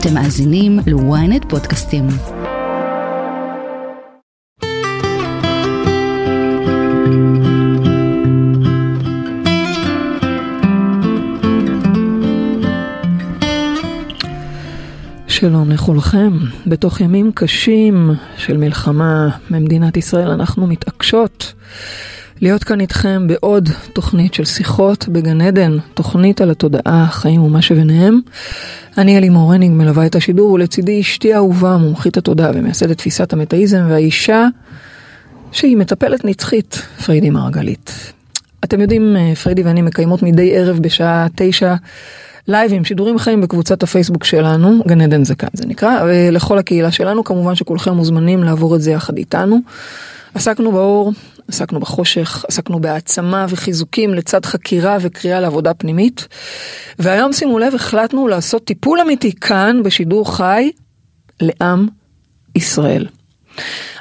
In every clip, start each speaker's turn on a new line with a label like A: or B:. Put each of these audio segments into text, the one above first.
A: אתם מאזינים ל-ynet פודקאסטים.
B: שלום לכולכם. בתוך ימים קשים של מלחמה במדינת ישראל אנחנו מתעקשות להיות כאן איתכם בעוד תוכנית של שיחות בגן עדן, תוכנית על התודעה, החיים ומה שביניהם. אני אלי מורניג מלווה את השידור ולצידי אשתי האהובה, מומחית התודעה ומייסדת תפיסת המטאיזם והאישה שהיא מטפלת נצחית, פריידי מרגלית. אתם יודעים, פריידי ואני מקיימות מדי ערב בשעה תשע לייבים, שידורים חיים בקבוצת הפייסבוק שלנו, גן עדן זה כאן זה נקרא, ולכל הקהילה שלנו, כמובן שכולכם מוזמנים לעבור את זה יחד איתנו. עסקנו באור, עסקנו בחושך, עסקנו בהעצמה וחיזוקים לצד חקירה וקריאה לעבודה פנימית. והיום שימו לב, החלטנו לעשות טיפול אמיתי כאן בשידור חי לעם ישראל.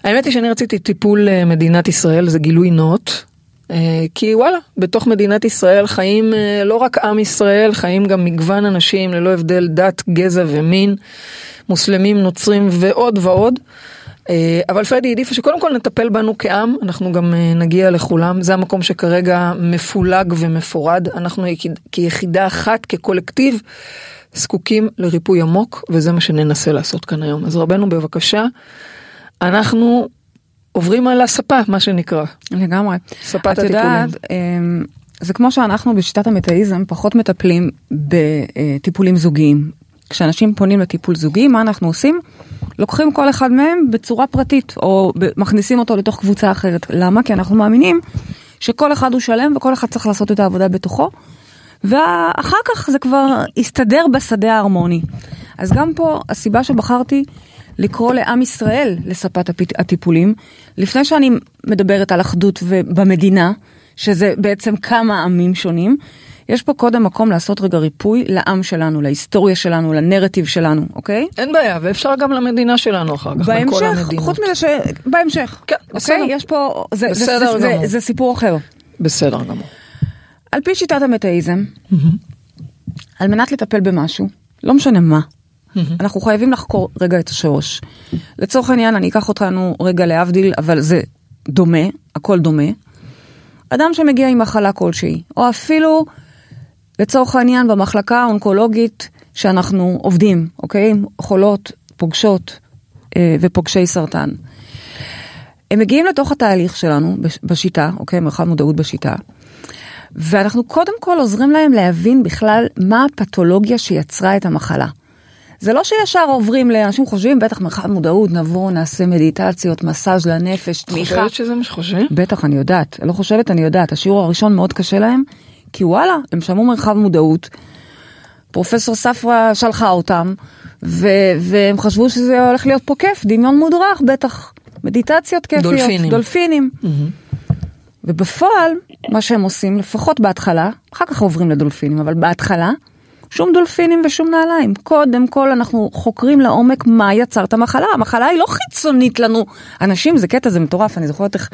B: האמת היא שאני רציתי טיפול אה, מדינת ישראל, זה גילוי נאות. אה, כי וואלה, בתוך מדינת ישראל חיים אה, לא רק עם ישראל, חיים גם מגוון אנשים ללא הבדל דת, גזע ומין, מוסלמים, נוצרים ועוד ועוד. אה, אבל פרדי העדיפה שקודם כל נטפל בנו כעם, אנחנו גם נגיע לכולם, זה המקום שכרגע מפולג ומפורד, אנחנו כיחידה אחת, כקולקטיב, זקוקים לריפוי עמוק, וזה מה שננסה לעשות כאן היום. אז רבנו בבקשה, אנחנו עוברים על הספה, מה שנקרא.
C: לגמרי.
B: ספת.
C: את יודעת, אמ, זה כמו שאנחנו בשיטת המטאיזם פחות מטפלים בטיפולים זוגיים. כשאנשים פונים לטיפול זוגי, מה אנחנו עושים? לוקחים כל אחד מהם בצורה פרטית, או מכניסים אותו לתוך קבוצה אחרת. למה? כי אנחנו מאמינים שכל אחד הוא שלם וכל אחד צריך לעשות את העבודה בתוכו, ואחר כך זה כבר יסתדר בשדה ההרמוני. אז גם פה הסיבה שבחרתי לקרוא לעם ישראל לספת הטיפולים, לפני שאני מדברת על אחדות במדינה, שזה בעצם כמה עמים שונים, יש פה קודם מקום לעשות רגע ריפוי לעם שלנו, להיסטוריה שלנו, לנרטיב שלנו, אוקיי?
B: אין בעיה, ואפשר גם למדינה שלנו אחר כך,
C: בהמשך, חוץ מזה ש... בהמשך.
B: כן,
C: אוקיי?
B: בסדר.
C: יש פה... זה,
B: בסדר
C: זה,
B: גמור.
C: זה, זה סיפור אחר.
B: בסדר גמור.
C: על פי שיטת המטאיזם, על מנת לטפל במשהו, לא משנה מה, אנחנו חייבים לחקור רגע את השורש. לצורך העניין, אני אקח אותנו רגע להבדיל, אבל זה דומה, הכל דומה. אדם שמגיע עם מחלה כלשהי, או אפילו, לצורך העניין, במחלקה האונקולוגית שאנחנו עובדים, אוקיי? חולות, פוגשות אה, ופוגשי סרטן. הם מגיעים לתוך התהליך שלנו בשיטה, אוקיי? מרחב מודעות בשיטה. ואנחנו קודם כל עוזרים להם להבין בכלל מה הפתולוגיה שיצרה את המחלה. זה לא שישר עוברים לאנשים חושבים, בטח מרחב מודעות, נבוא, נעשה מדיטציות, מסאז' לנפש, תמיכה.
B: חושבת שזה מה שחושבים?
C: בטח, אני יודעת. לא חושבת, אני יודעת. השיעור הראשון מאוד קשה להם, כי וואלה, הם שמעו מרחב מודעות, פרופסור ספרה שלחה אותם, ו- והם חשבו שזה הולך להיות פה כיף, דמיון מודרך, בטח. מדיטציות כיפיות.
B: דולפינים.
C: דולפינים. ובפועל, מה שהם עושים, לפחות בהתחלה, אחר כך עוברים לדולפינים, אבל בהתחלה, שום דולפינים ושום נעליים. קודם כל אנחנו חוקרים לעומק מה יצר את המחלה. המחלה היא לא חיצונית לנו. אנשים, זה קטע, זה מטורף. אני זוכרת איך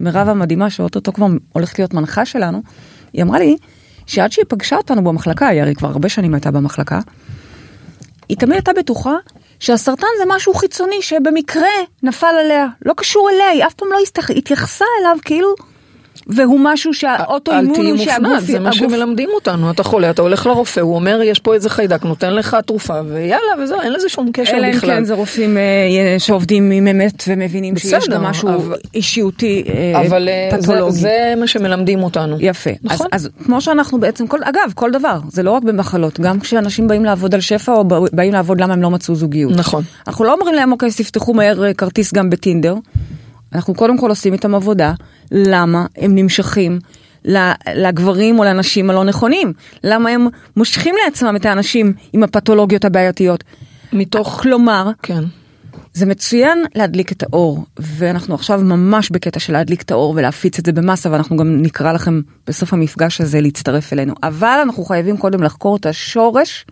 C: מירב המדהימה, שאו-טו-טו כבר הולכת להיות מנחה שלנו, היא אמרה לי שעד שהיא פגשה אותנו במחלקה, היא הרי כבר הרבה שנים הייתה במחלקה, היא תמיד הייתה בטוחה שהסרטן זה משהו חיצוני שבמקרה נפל עליה. לא קשור אליה, היא אף פעם לא. התייחסה אליו כאילו... והוא משהו שהאוטואימון הוא
B: שהגוף... אל תהיי מופנעת, זה מה שמלמדים אותנו, אתה חולה, אתה הולך לרופא, הוא אומר יש פה איזה חיידק, נותן לך תרופה, ויאללה, וזהו, אין לזה שום קשר בכלל.
C: אלא אם כן זה רופאים אה, שעובדים עם אמת ומבינים שיש גם משהו אישיותי
B: אבל
C: פתולוגי.
B: זה, זה מה שמלמדים אותנו.
C: יפה.
B: נכון.
C: אז, אז כמו שאנחנו בעצם, כל, אגב, כל דבר, זה לא רק במחלות, גם כשאנשים באים לעבוד על שפע או באים לעבוד למה הם לא מצאו זוגיות.
B: נכון.
C: אנחנו לא אומרים להם, אוקיי, תפתחו מהר כרטיס גם בטינדר. אנחנו קודם כל עושים איתם עבודה, למה הם נמשכים לגברים או לנשים הלא נכונים, למה הם מושכים לעצמם את האנשים עם הפתולוגיות הבעייתיות.
B: מתוך...
C: כלומר,
B: כן.
C: זה מצוין להדליק את האור, ואנחנו עכשיו ממש בקטע של להדליק את האור ולהפיץ את זה במסה, ואנחנו גם נקרא לכם בסוף המפגש הזה להצטרף אלינו. אבל אנחנו חייבים קודם לחקור את השורש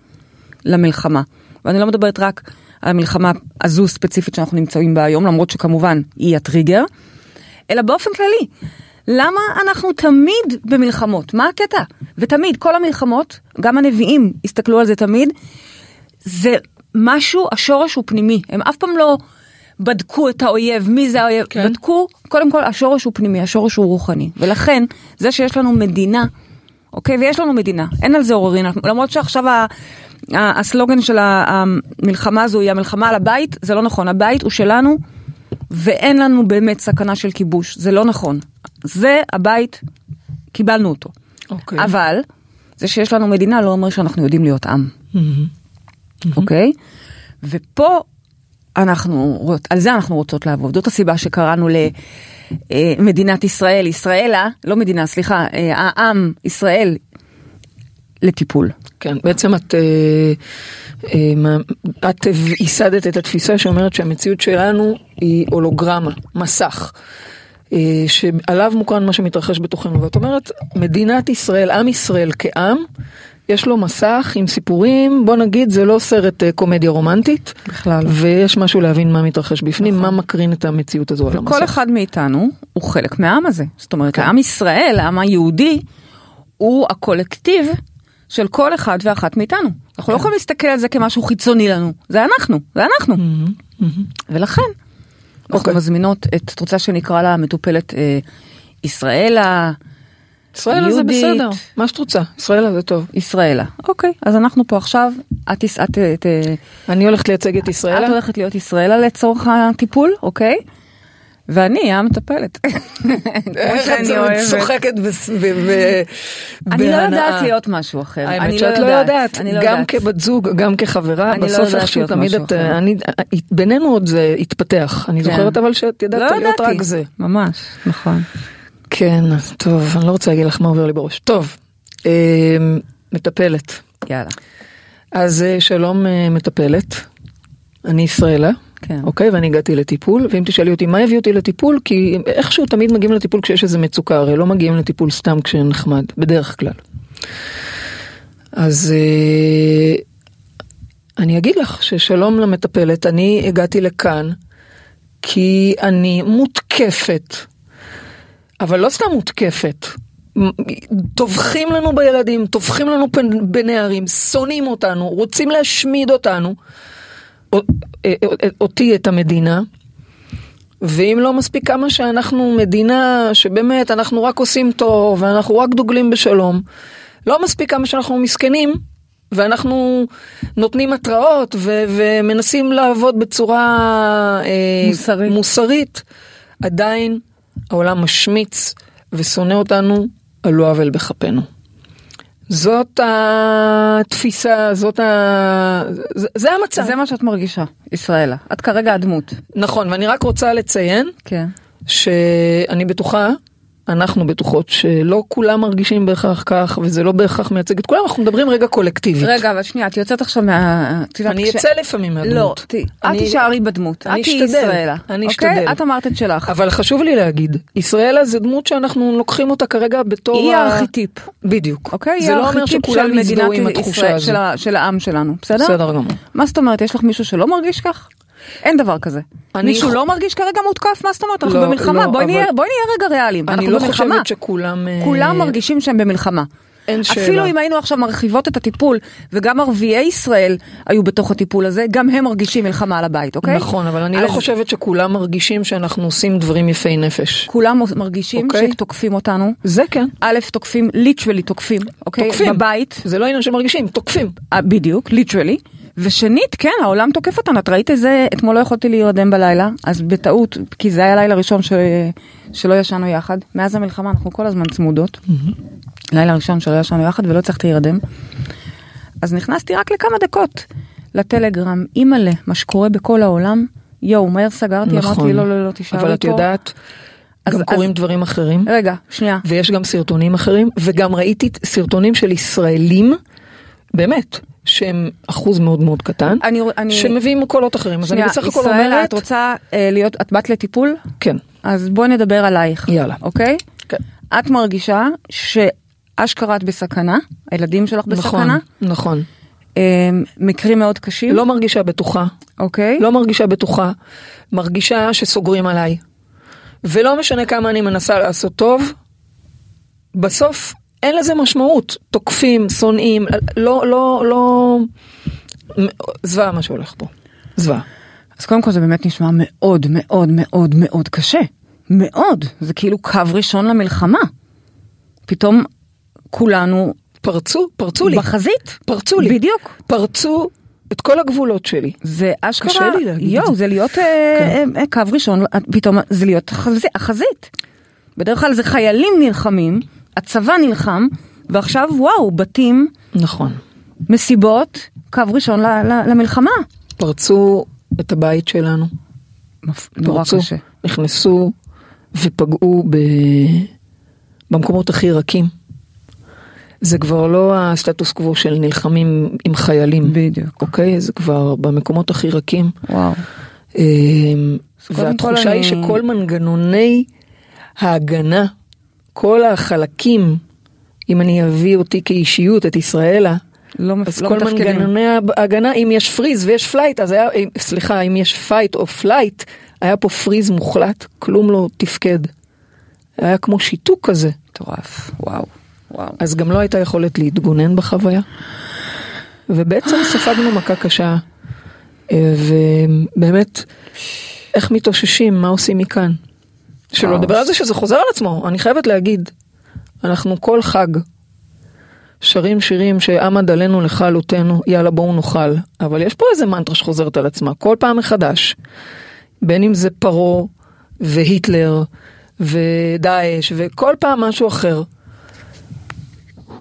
C: למלחמה. ואני לא מדברת רק על המלחמה הזו ספציפית שאנחנו נמצאים בה היום, למרות שכמובן היא הטריגר, אלא באופן כללי. למה אנחנו תמיד במלחמות? מה הקטע? ותמיד, כל המלחמות, גם הנביאים הסתכלו על זה תמיד, זה משהו, השורש הוא פנימי, הם אף פעם לא בדקו את האויב, מי זה האויב,
B: כן.
C: בדקו, קודם כל השורש הוא פנימי, השורש הוא רוחני, ולכן זה שיש לנו מדינה, אוקיי, ויש לנו מדינה, אין על זה עוררין, למרות שעכשיו ה... הסלוגן של המלחמה הזו היא המלחמה על הבית, זה לא נכון, הבית הוא שלנו, ואין לנו באמת סכנה של כיבוש, זה לא נכון. זה הבית, קיבלנו אותו.
B: אוקיי.
C: אבל זה שיש לנו מדינה לא אומר שאנחנו יודעים להיות עם, אוקיי? ופה אנחנו, על זה אנחנו רוצות לעבוד. זאת הסיבה שקראנו למדינת ישראל, ישראלה, לא מדינה, סליחה, אה, העם, ישראל, לטיפול.
B: כן, בעצם את, אה, אה, את ייסדת את התפיסה שאומרת שהמציאות שלנו היא הולוגרמה, מסך, אה, שעליו מוקרן מה שמתרחש בתוכנו. ואת אומרת, מדינת ישראל, עם ישראל כעם, יש לו מסך עם סיפורים, בוא נגיד, זה לא סרט קומדיה רומנטית.
C: בכלל.
B: ויש משהו להבין מה מתרחש בפנים, מה מקרין את המציאות הזו על המסך.
C: כל אחד מאיתנו הוא חלק מהעם הזה. זאת אומרת, העם ישראל, העם היהודי, הוא הקולקטיב של כל אחד ואחת מאיתנו. אנחנו לא יכולים להסתכל על זה כמשהו חיצוני לנו, זה אנחנו, זה אנחנו. ולכן, אנחנו
B: אוקיי.
C: מזמינות את, את רוצה שנקרא לה מטופלת אה, ישראלה,
B: ישראלה זה. בסדר, מה שאת רוצה, ישראלה זה טוב.
C: ישראלה. אוקיי, אז אנחנו פה עכשיו, את, את, את, את,
B: אני הולכת לייצג את ישראלה.
C: את הולכת להיות ישראלה לצורך הטיפול, אוקיי? ואני המטפלת. כמו שאני אוהבת.
B: צוחקת בס- ב- ב-
C: אני לא
B: בהנאה.
C: יודעת להיות משהו אחר.
B: האמת שאת לא יודעת,
C: לא
B: גם. כבת זוג, גם כחברה,
C: לא
B: בסוף איכשהו
C: להיות
B: תמיד את, בינינו עוד זה התפתח, אני
C: כן.
B: זוכרת אבל שאת
C: לא
B: ידעת להיות
C: ידעתי.
B: רק זה.
C: ממש, נכון.
B: כן, טוב, אני לא רוצה להגיד לך מה עובר לי בראש. טוב, אה, מטפלת.
C: יאללה.
B: אז אה, שלום אה, מטפלת, אני ישראלה.
C: כן.
B: אוקיי, ואני הגעתי לטיפול, ואם תשאלי אותי מה הביא אותי לטיפול, כי איכשהו תמיד מגיעים לטיפול כשיש איזה מצוקה, הרי לא מגיעים לטיפול סתם כשנחמד, בדרך כלל. אז אה, אני אגיד לך ששלום למטפלת, אני הגעתי לכאן כי אני מותקפת, אבל לא סתם מותקפת. טובחים לנו בילדים, טובחים לנו בנערים, שונאים אותנו, רוצים להשמיד אותנו. אותי, את המדינה, ואם לא מספיק כמה שאנחנו מדינה שבאמת אנחנו רק עושים טוב ואנחנו רק דוגלים בשלום, לא מספיק כמה שאנחנו מסכנים ואנחנו נותנים התראות ו- ומנסים לעבוד בצורה אה,
C: מוסרית.
B: מוסרית, עדיין העולם משמיץ ושונא אותנו על לא עוול בכפנו. זאת התפיסה, זאת ה... זה, זה המצב.
C: זה מה שאת מרגישה, ישראלה. את כרגע הדמות.
B: נכון, ואני רק רוצה לציין
C: כן.
B: שאני בטוחה, אנחנו בטוחות שלא כולם מרגישים בהכרח כך, וזה לא בהכרח מייצג את כולם, אנחנו מדברים רגע קולקטיבית.
C: רגע, אבל שנייה, את יוצאת עכשיו מה...
B: אני אצא לפעמים מהדמות.
C: לא, את תישארי בדמות.
B: אני אשתדל. אני
C: אוקיי?
B: אשתדל.
C: את אמרת את שלך.
B: אבל חשוב לי להגיד, ישראלה זה דמות שאנחנו לוקחים אותה כרגע בתור...
C: היא הארכיטיפ.
B: בדיוק.
C: אוקיי?
B: זה
C: היא
B: לא אומר
C: הארכיטיפ
B: שכולם
C: של
B: יזדהו עם
C: מדינת
B: התחושה
C: ישראל,
B: הזו.
C: של העם שלנו, בסדר?
B: בסדר גמור.
C: מה זאת אומרת, יש לך מישהו שלא מרגיש כך? אין דבר כזה.
B: אני
C: מישהו לא מרגיש כרגע מותקף? מה זאת אומרת? אנחנו
B: לא,
C: במלחמה,
B: לא,
C: בואי נהיה רגע ריאליים.
B: אני לא. חושבת שכולם... אה,
C: כולם מרגישים שהם במלחמה.
B: אין שאלה.
C: אפילו אם היינו עכשיו מרחיבות את הטיפול, וגם ערביי ישראל היו בתוך הטיפול הזה, גם הם מרגישים מלחמה על הבית, אוקיי?
B: נכון, אבל אני לא
C: אז
B: חושבת שכולם מרגישים שאנחנו עושים דברים יפי נפש.
C: כולם מרגישים
B: אוקיי.
C: שתוקפים אותנו.
B: זה כן.
C: א', תוקפים, literally תוקפים, אוקיי?
B: תוקפים.
C: בבית.
B: זה לא עניין שמרגישים, תוקפים.
C: אה, בדיוק, literally. ושנית, כן, העולם תוקף אותנו. את ראית איזה, אתמול לא יכולתי להירדם בלילה, אז בטעות, כי זה היה לילה ראשון ש... שלא ישנו יחד. מאז המלחמה אנחנו כל הזמן צמודות. לילה ראשון שלא ישנו יחד ולא הצלחתי להירדם. אז נכנסתי רק לכמה דקות לטלגרם, אימא'לה, מה שקורה בכל העולם. יואו, מהר סגרתי, אמרתי לא, לא, לא, תישארי פה.
B: נכון. אבל את יודעת,
C: אז-
B: גם
C: אז-
B: קורים דברים אחרים,
C: רגע, שנייה.
B: ויש גם סרטונים אחרים, וגם ראיתי סרטונים של ישראלים, באמת, שהם אחוז מאוד מאוד קטן,
C: אני, אני,
B: שמביאים קולות אחרים. אז אני
C: שנייה,
B: בסך הכל
C: ישראלה,
B: אומרת,
C: את רוצה אה, להיות, את באת לטיפול?
B: כן,
C: אז בואי נדבר עלייך.
B: יאללה.
C: אוקיי?
B: כן.
C: את מרגישה שאשכרה את בסכנה, הילדים שלך
B: נכון,
C: בסכנה,
B: נכון.
C: אה, מקרים מאוד קשים,
B: לא מרגישה בטוחה,
C: אוקיי?
B: לא מרגישה בטוחה, מרגישה שסוגרים עליי. ולא משנה כמה אני מנסה לעשות טוב, בסוף אין לזה משמעות. תוקפים, שונאים, לא, לא, לא, זוועה מה שהולך פה. זוועה.
C: אז קודם כל זה באמת נשמע מאוד מאוד מאוד מאוד קשה. מאוד. זה כאילו קו ראשון למלחמה. פתאום כולנו
B: פרצו, פרצו לי.
C: בחזית.
B: פרצו לי.
C: בדיוק.
B: פרצו את כל הגבולות שלי.
C: זה אשכרה,
B: קשה לי להגיד את
C: יואו,
B: זה.
C: זה להיות אה,
B: כן.
C: אה, קו ראשון, אה, פתאום זה להיות החזית, החזית. בדרך כלל זה חיילים נלחמים, הצבא נלחם, ועכשיו וואו, בתים,
B: נכון.
C: מסיבות, קו ראשון ל- ל- למלחמה.
B: פרצו את הבית שלנו.
C: מפ- נורא
B: פרצו,
C: קשה.
B: נכנסו ופגעו ב... במקומות הכי רכים. זה כבר לא הסטטוס קוו של נלחמים עם חיילים.
C: בדיוק.
B: אוקיי? זה כבר במקומות הכי רכים.
C: וואו.
B: אמ, והתחושה
C: אני-
B: היא שכל מנגנוני ההגנה, כל החלקים, אם אני אביא אותי כאישיות, את ישראלה,
C: לא,
B: אז
C: לא
B: כל
C: מתפקדים.
B: מנגנוני ההגנה, אם יש freeze ויש flight, אז היה, סליחה, אם יש fight או flight, היה פה freeze מוחלט, כלום לא תפקד. היה כמו שיתוק כזה,
C: מטורף. וואו. וואו.
B: אז גם לא הייתה יכולת להתגונן בחוויה. ובעצם ספגנו מכה קשה, אה, ובאמת, איך מתאוששים, מה עושים מכאן? שלא
C: וואו.
B: לדבר על זה שזה חוזר על עצמו, אני חייבת להגיד, אנחנו כל חג שרים שירים שעמד עלינו לכלותנו, יאללה בואו נאכל, אבל יש פה איזה מנטרה שחוזרת על עצמה, כל פעם מחדש, בין אם זה פרעה והיטלר ודאעש וכל פעם משהו אחר.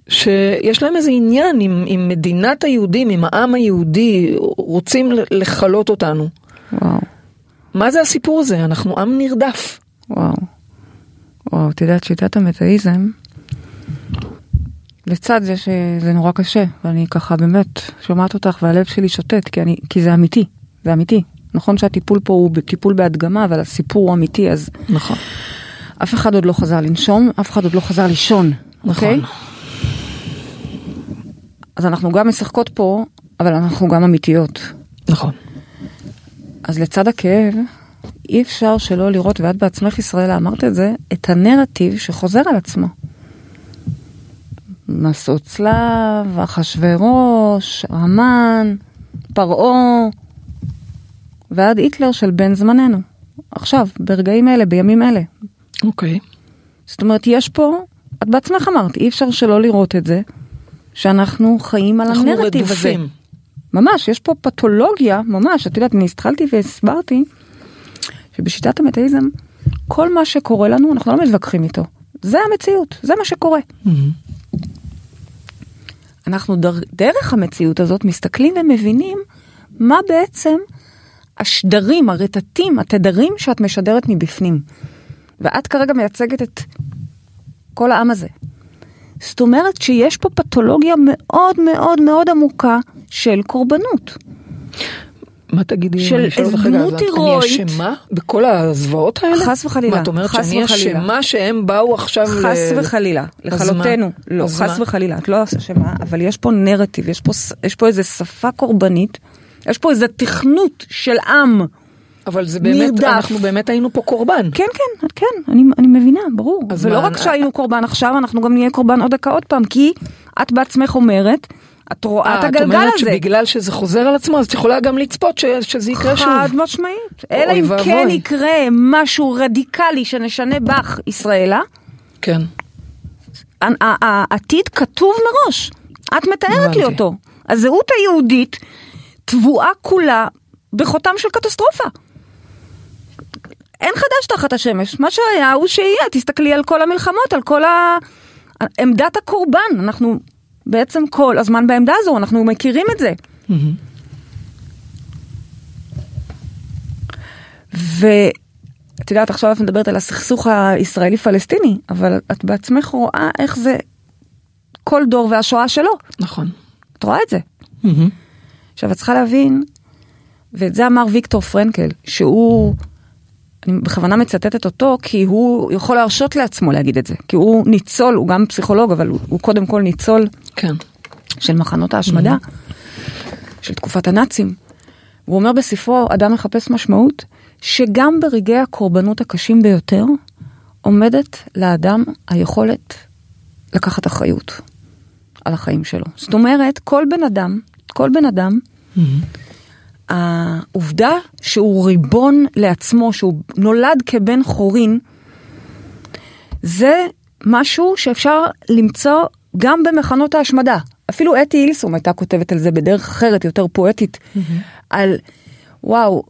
B: שיש להם איזה עניין עם, עם מדינת היהודים, עם העם היהודי, רוצים לכלות אותנו.
C: וואו.
B: מה זה הסיפור הזה? אנחנו עם נרדף.
C: וואו. וואו, את יודעת, שיטת המטאיזם, לצד זה שזה נורא קשה, ואני ככה באמת שומעת אותך והלב שלי שוטט, כי, אני, כי זה אמיתי, זה אמיתי. נכון שהטיפול פה הוא טיפול בהדגמה, אבל הסיפור הוא אמיתי, אז
B: נכון.
C: אף אחד עוד לא חזר לנשום, אף אחד עוד לא חזר לישון, אוקיי?
B: נכון.
C: אז אנחנו גם משחקות פה, אבל אנחנו גם אמיתיות.
B: נכון.
C: אז לצד הכאב, אי אפשר שלא לראות, ואת בעצמך ישראלה אמרת את זה, את הנרטיב שחוזר על עצמו. מסעות צלב, אחשורוש, המן, פרעה, ועד היטלר של בן זמננו. עכשיו, ברגעים אלה, בימים אלה.
B: אוקיי.
C: זאת אומרת, יש פה, את בעצמך אמרת, אי אפשר שלא לראות את זה, שאנחנו חיים על הנרטיב הזה. ממש, יש פה פתולוגיה, ממש, את יודעת, אני התחלתי והסברתי שבשיטת המטאיזם, כל מה שקורה לנו, אנחנו לא מתווכחים איתו. זה המציאות, זה מה שקורה. אנחנו דר, דרך המציאות הזאת מסתכלים ומבינים מה בעצם השדרים, הרטטים, התדרים שאת משדרת מבפנים. ואת כרגע מייצגת את כל העם הזה. זאת אומרת שיש פה פתולוגיה מאוד מאוד מאוד עמוקה של קורבנות.
B: מה תגידי,
C: של דמות הירואית.
B: אני אשמה בכל הזוועות האלה?
C: חס וחלילה,
B: מה, את אומרת
C: חס
B: שאני
C: וחלילה.
B: אשמה שהם באו עכשיו
C: חס
B: ל...
C: וחלילה,
B: אז
C: לכלותנו. לא, חס
B: מה?
C: וחלילה, את לא אשמה, אבל יש פה נרטיב, יש פה, ס- יש פה איזה שפה קורבנית, יש פה איזה תכנות של עם.
B: אבל זה באמת,
C: נרדף.
B: אנחנו באמת היינו פה קורבן.
C: כן, כן, כן, אני, אני מבינה, ברור. ולא
B: מה,
C: רק
B: אני-
C: שהיינו קורבן עכשיו, אנחנו גם נהיה קורבן עוד דקה עוד פעם, כי את בעצמך אומרת, את רואה את
B: אה, את
C: הגלגל
B: אומרת
C: הזה.
B: שבגלל שזה חוזר על עצמו, אז את יכולה גם לצפות ש- שזה יקרה שוב.
C: חד משמעית. אלא אם
B: ואבוי.
C: כן יקרה משהו רדיקלי שנשנה בך, ישראלה,
B: כן.
C: העתיד כתוב מראש. את מתארת לי. אותו. הזהות היהודית טבועה כולה בחותם של קטסטרופה. אין חדש תחת השמש, מה שהיה הוא שיהיה, תסתכלי על כל המלחמות, על כל ה... עמדת הקורבן, אנחנו בעצם כל הזמן בעמדה הזו, אנחנו מכירים את זה. ואת יודעת, עכשיו את מדברת על הסכסוך הישראלי-פלסטיני, אבל את בעצמך רואה איך זה כל דור והשואה שלו.
B: נכון.
C: את רואה את זה. עכשיו, את צריכה להבין, ואת זה אמר ויקטור פרנקל, שהוא, אני בכוונה מצטטת אותו, כי הוא יכול להרשות לעצמו להגיד את זה. כי הוא ניצול, הוא גם פסיכולוג, אבל הוא, הוא קודם כל ניצול
B: כן.
C: של מחנות ההשמדה, של תקופת הנאצים. הוא אומר בספרו, אדם מחפש משמעות, שגם ברגעי הקורבנות הקשים ביותר, עומדת לאדם היכולת לקחת אחריות על החיים שלו. זאת אומרת, כל בן אדם, כל בן אדם העובדה שהוא ריבון לעצמו, שהוא נולד כבן חורין, זה משהו שאפשר למצוא גם במחנות ההשמדה. אפילו אתי אילסום הייתה כותבת על זה בדרך אחרת, יותר פואטית, על וואו,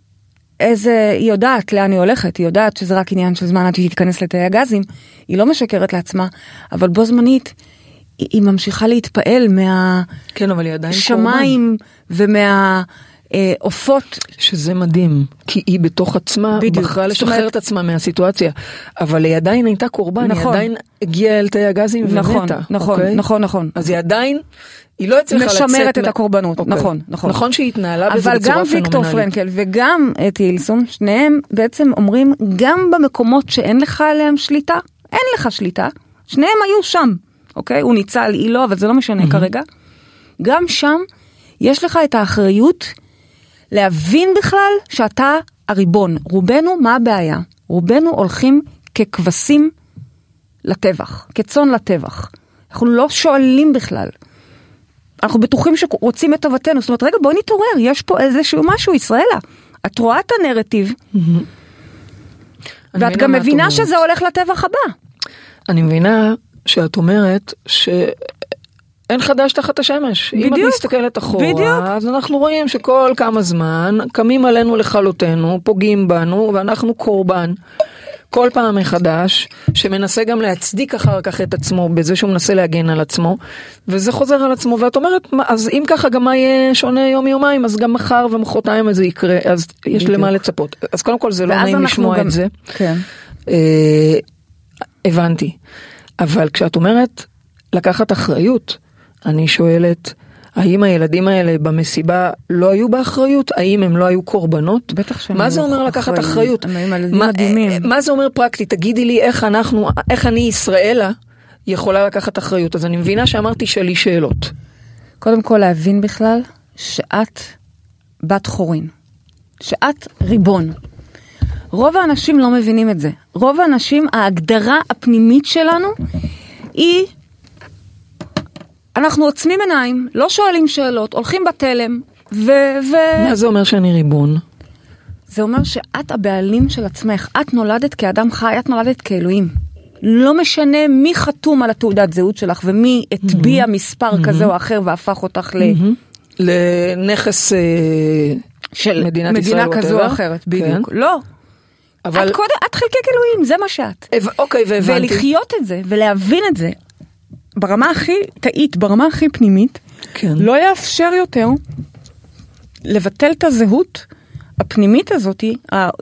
C: איזה, היא יודעת לאן היא הולכת, היא יודעת שזה רק עניין של זמן עד שהיא תיכנס לתאי הגזים, היא לא משקרת לעצמה, אבל בו זמנית היא, היא ממשיכה להתפעל
B: כן, אבל היא
C: מהשמיים ומהעופות.
B: שזה מדהים, כי היא בתוך עצמה
C: בדיוק.
B: בחרה לשחרר
C: אומרת-
B: את עצמה מהסיטואציה, אבל היא עדיין הייתה קורבן, היא
C: נכון.
B: עדיין הגיעה אל תאי הגזים
C: נכון,
B: ומתה.
C: נכון,
B: אוקיי?
C: נכון, נכון.
B: אז היא עדיין, היא לא הצליחה לצאת...
C: משמרת את הקורבנות,
B: אוקיי.
C: נכון, נכון.
B: נכון שהיא התנהלה בזה
C: אבל
B: בצורה
C: גם
B: פנומנלית.
C: ויקטור פרנקל וגם אתי אילסום, שניהם בעצם אומרים, גם במקומות שאין לך עליהם שליטה, אין לך שליטה, שניהם היו שם, אוקיי? הוא ניצל, היא לא, אבל זה לא משנה כרגע. גם שם יש לך את האחריות להבין בכלל שאתה הריבון. רובנו, מה הבעיה? רובנו הולכים ככבשים לטבח, כצאן לטבח. אנחנו לא שואלים בכלל. אנחנו בטוחים שרוצים את טובתנו, זאת אומרת, רגע, בואי נתעורר, יש פה איזשהו משהו, ישראלה. את רואה את הנרטיב, ואת
B: מבינה
C: גם מבינה. שזה הולך לטבח הבא.
B: אני מבינה שאת אומרת שאין חדש תחת השמש. אם את
C: בדיוק.
B: מסתכלת אחורה,
C: בדיוק.
B: אז אנחנו רואים שכל כמה זמן קמים עלינו לכלותנו, פוגעים בנו, ואנחנו קורבן. כל פעם מחדש, שמנסה גם להצדיק אחר כך את עצמו בזה שהוא מנסה להגן על עצמו, וזה חוזר על עצמו, ואת אומרת, "מה, אז אם ככה גם מה יהיה שונה יום יומיים, אז גם מחר ומחרתיים זה יקרה, אז יש
C: בדיוק.
B: למה לצפות. אז קודם כל זה לא נעים לשמוע
C: גם-
B: את זה.
C: כן.
B: אה, הבנתי. אבל כשאת אומרת לקחת אחריות, אני שואלת, האם הילדים האלה במסיבה לא היו באחריות? האם הם לא היו קורבנות?
C: בטח שהם
B: מה זה אומר לקחת. אחריות? מה-
C: מדהימים.
B: אה, מה זה אומר פרקטית? תגידי לי איך אנחנו, איך אני ישראלה יכולה לקחת אחריות. אז אני מבינה שאמרתי שלי שאלות.
C: קודם כל להבין בכלל שאת בת חורין, שאת ריבון. רוב האנשים לא מבינים את זה. רוב האנשים, ההגדרה הפנימית שלנו היא, אנחנו עוצמים עיניים, לא שואלים שאלות, הולכים בתלם, ו... ו...
B: מה זה אומר שאני ריבון?
C: זה אומר שאת הבעלים של עצמך, את נולדת כאדם חי, את נולדת כאלוהים. לא משנה מי חתום על התעודת זהות שלך ומי הטביע מספר כזה או אחר והפך אותך ל...
B: לנכס אה,
C: של
B: מדינת
C: מדינה
B: ישראל,
C: כזו או. אחרת,
B: כן.
C: בדיוק. לא.
B: אבל...
C: את קודם, את חלקי אלוהים, זה מה שאת.
B: אוקיי, והבנתי.
C: ולחיות את זה ולהבין את זה ברמה הכי תאית, ברמה הכי פנימית,
B: כן.
C: לא יאפשר יותר לבטל את הזהות הפנימית הזאת,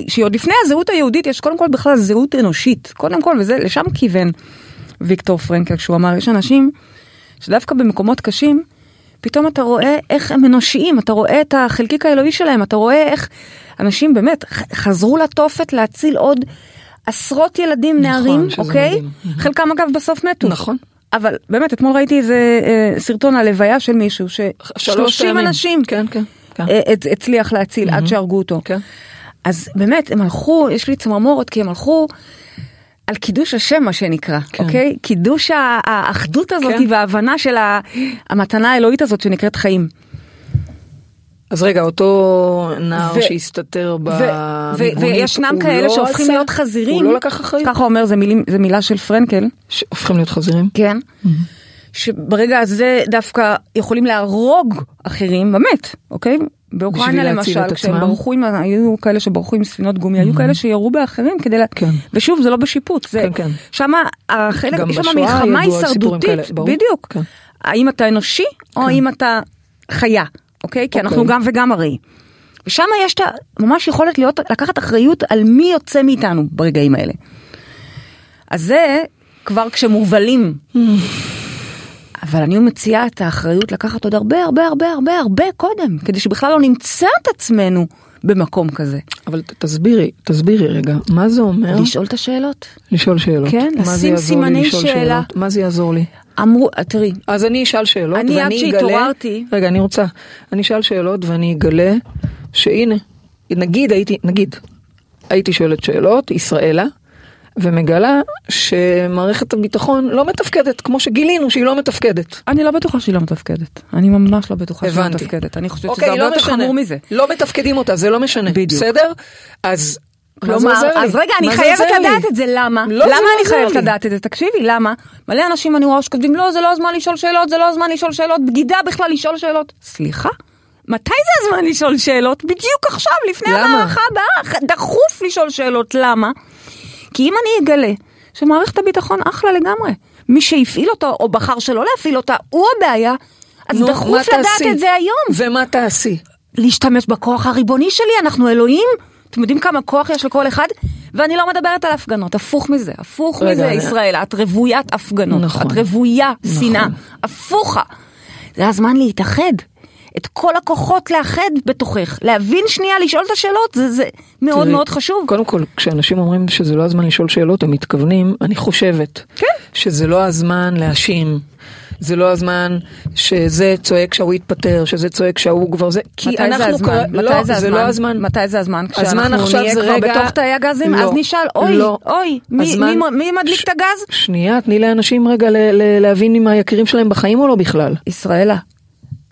C: שהיא עוד לפני הזהות היהודית, יש קודם כל בכלל זהות אנושית, קודם כל, וזה, לשם כיוון ויקטור פרנקל, כשהוא אמר, יש אנשים שדווקא במקומות קשים, פתאום אתה רואה איך הם אנושיים, אתה רואה את החלקיק האלוהי שלהם, אתה רואה איך אנשים באמת חזרו לתופת להציל עוד עשרות ילדים,
B: נכון,
C: נערים, אוקיי?
B: מדהים.
C: חלקם אגב בסוף מתו.
B: נכון.
C: אבל באמת, אתמול ראיתי איזה אה, סרטון על לוויה של מישהו,
B: שלוש
C: ש-30
B: פעמים.
C: אנשים
B: כן, כן. כן.
C: אה, הצ- הצליח להציל עד שהרגו אותו.
B: כן.
C: אז באמת, הם הלכו, יש לי צמרמורת, כי הם הלכו על קידוש השם, מה שנקרא,
B: כן.
C: אוקיי? קידוש האחדות הזאת
B: כן.
C: וההבנה של המתנה האלוהית הזאת שנקראת חיים.
B: אז רגע, אותו נער
C: ו-
B: שהסתתר
C: ו-
B: במיגונית,
C: ו- וישנם
B: הוא
C: כאלה
B: לא
C: שהופכים
B: עשה-
C: להיות חזירים.
B: הוא לא לקח אחריות.
C: ככה אומר, זה מילה של פרנקל.
B: שהופכים להיות חזירים?
C: כן. שברגע הזה דווקא יכולים להרוג אחרים, באמת, אוקיי? באוקראינה למשל, כשהם? ברחו עם, היו כאלה שברחו עם ספינות גומי, היו כאלה שירו באחרים כדי, לה...
B: כן.
C: ושוב, זה לא בשיפוט, זה,
B: כן, כן.
C: שמה החלק, יש שם מלחמה הישרדותית. בדיוק.
B: כן.
C: האם אתה אנושי, או האם אתה חיה, אוקיי? כי אנחנו
B: אוקיי.
C: גם וגם הרי. ושם יש את ה- ממש יכולת להיות, לקחת אחריות על מי יוצא מאיתנו ברגעים האלה. אז זה כבר כשמובלים. אבל אני מציעה את האחריות לקחת עוד הרבה הרבה הרבה הרבה הרבה קודם, כדי שבכלל לא נמצא את עצמנו במקום כזה.
B: אבל תסבירי, תסבירי רגע, מה זה אומר
C: לשאול את השאלות.
B: לשאול שאלות?
C: כן,
B: מה זה
C: לשים סימני שאלה.
B: שאלות? מה זה יעזור לי?
C: אמרו, תראי,
B: אז אני אשאל שאלות
C: אני עד
B: ואני אגלה...
C: שהתעוררתי-
B: רגע, אני רוצה. אני אשאל שאלות ואני אגלה שהנה, נגיד הייתי, נגיד, הייתי שואלת שאלות, ישראלה, ומגלה שמערכת הביטחון לא מתפקדת, כמו שגילינו שהיא לא מתפקדת.
C: אני לא בטוחה שהיא לא מתפקדת. אני ממש לא בטוחה שהיא לא
B: הבנתי.
C: מתפקדת. אני חושבת שזה
B: אוקיי,
C: הרבה
B: לא
C: יותר
B: משנה.
C: חמור מזה.
B: לא מתפקדים אותה, זה לא משנה.
C: בדיוק.
B: בסדר? אז...
C: כלומר? אז רגע, אני חייבת? לדעת את זה, למה?
B: לא,
C: למה
B: לא
C: אני חייבת. לדעת את זה? תקשיבי, למה? מלא אנשים אני רואה שכותבים, לא, זה לא הזמן לשאול שאלות, זה לא הזמן לשאול שאלות, בגידה בכלל לשאול שאלות. סליחה? מתי זה הזמן לשאול שאלות? בדיוק עכשיו, לפני? המערכה הבאה, דחוף לשאול שאלות, למה? כי אם אני אגלה שמערכת הביטחון אחלה לגמרי, מי שהפעיל אותו או בחר שלא להפעיל אותה, הוא הבעיה, אז
B: נו,
C: דחוף לדעת
B: תעשי?
C: את זה היום.
B: ומה תעשי?
C: להשתמש בכוח הריבוני שלי, אנחנו אלוהים. אתם יודעים כמה כוח יש לכל אחד? ואני לא מדברת על הפגנות, הפוך מזה, הפוך
B: רגע,
C: מזה,
B: אני-
C: ישראל, את רוויית הפגנות,
B: נכון.
C: את רוויה
B: נכון.
C: שנאה, הפוכה. זה הזמן להתאחד. את כל הכוחות לאחד בתוכך, להבין שנייה, לשאול את השאלות, זה, זה מאוד
B: תראי,
C: מאוד חשוב.
B: קודם כל, כשאנשים אומרים שזה לא הזמן לשאול שאלות, הם מתכוונים, אני חושבת,
C: כן.
B: שזה לא הזמן להאשים. זה לא הזמן שזה צועק שההוא יתפטר, שזה צועק שההוא כבר זה, כי
C: מתי זה הזמן?
B: כרגע-
C: מתי
B: לא,
C: זה
B: זה לא
C: הזמן? מתי זה הזמן?
B: הזמן
C: כשאנחנו
B: עכשיו
C: נהיה
B: זה
C: כבר
B: רגע-
C: בתוך תאי הגזים?
B: לא,
C: אז נשאל, אוי,
B: לא.
C: אוי, מי,
B: הזמן-
C: מי, מי מדליק את הגז?
B: שנייה, תני לאנשים רגע ל- ל- להבין אם היקירים שלהם בחיים או לא בכלל.
C: ישראלה,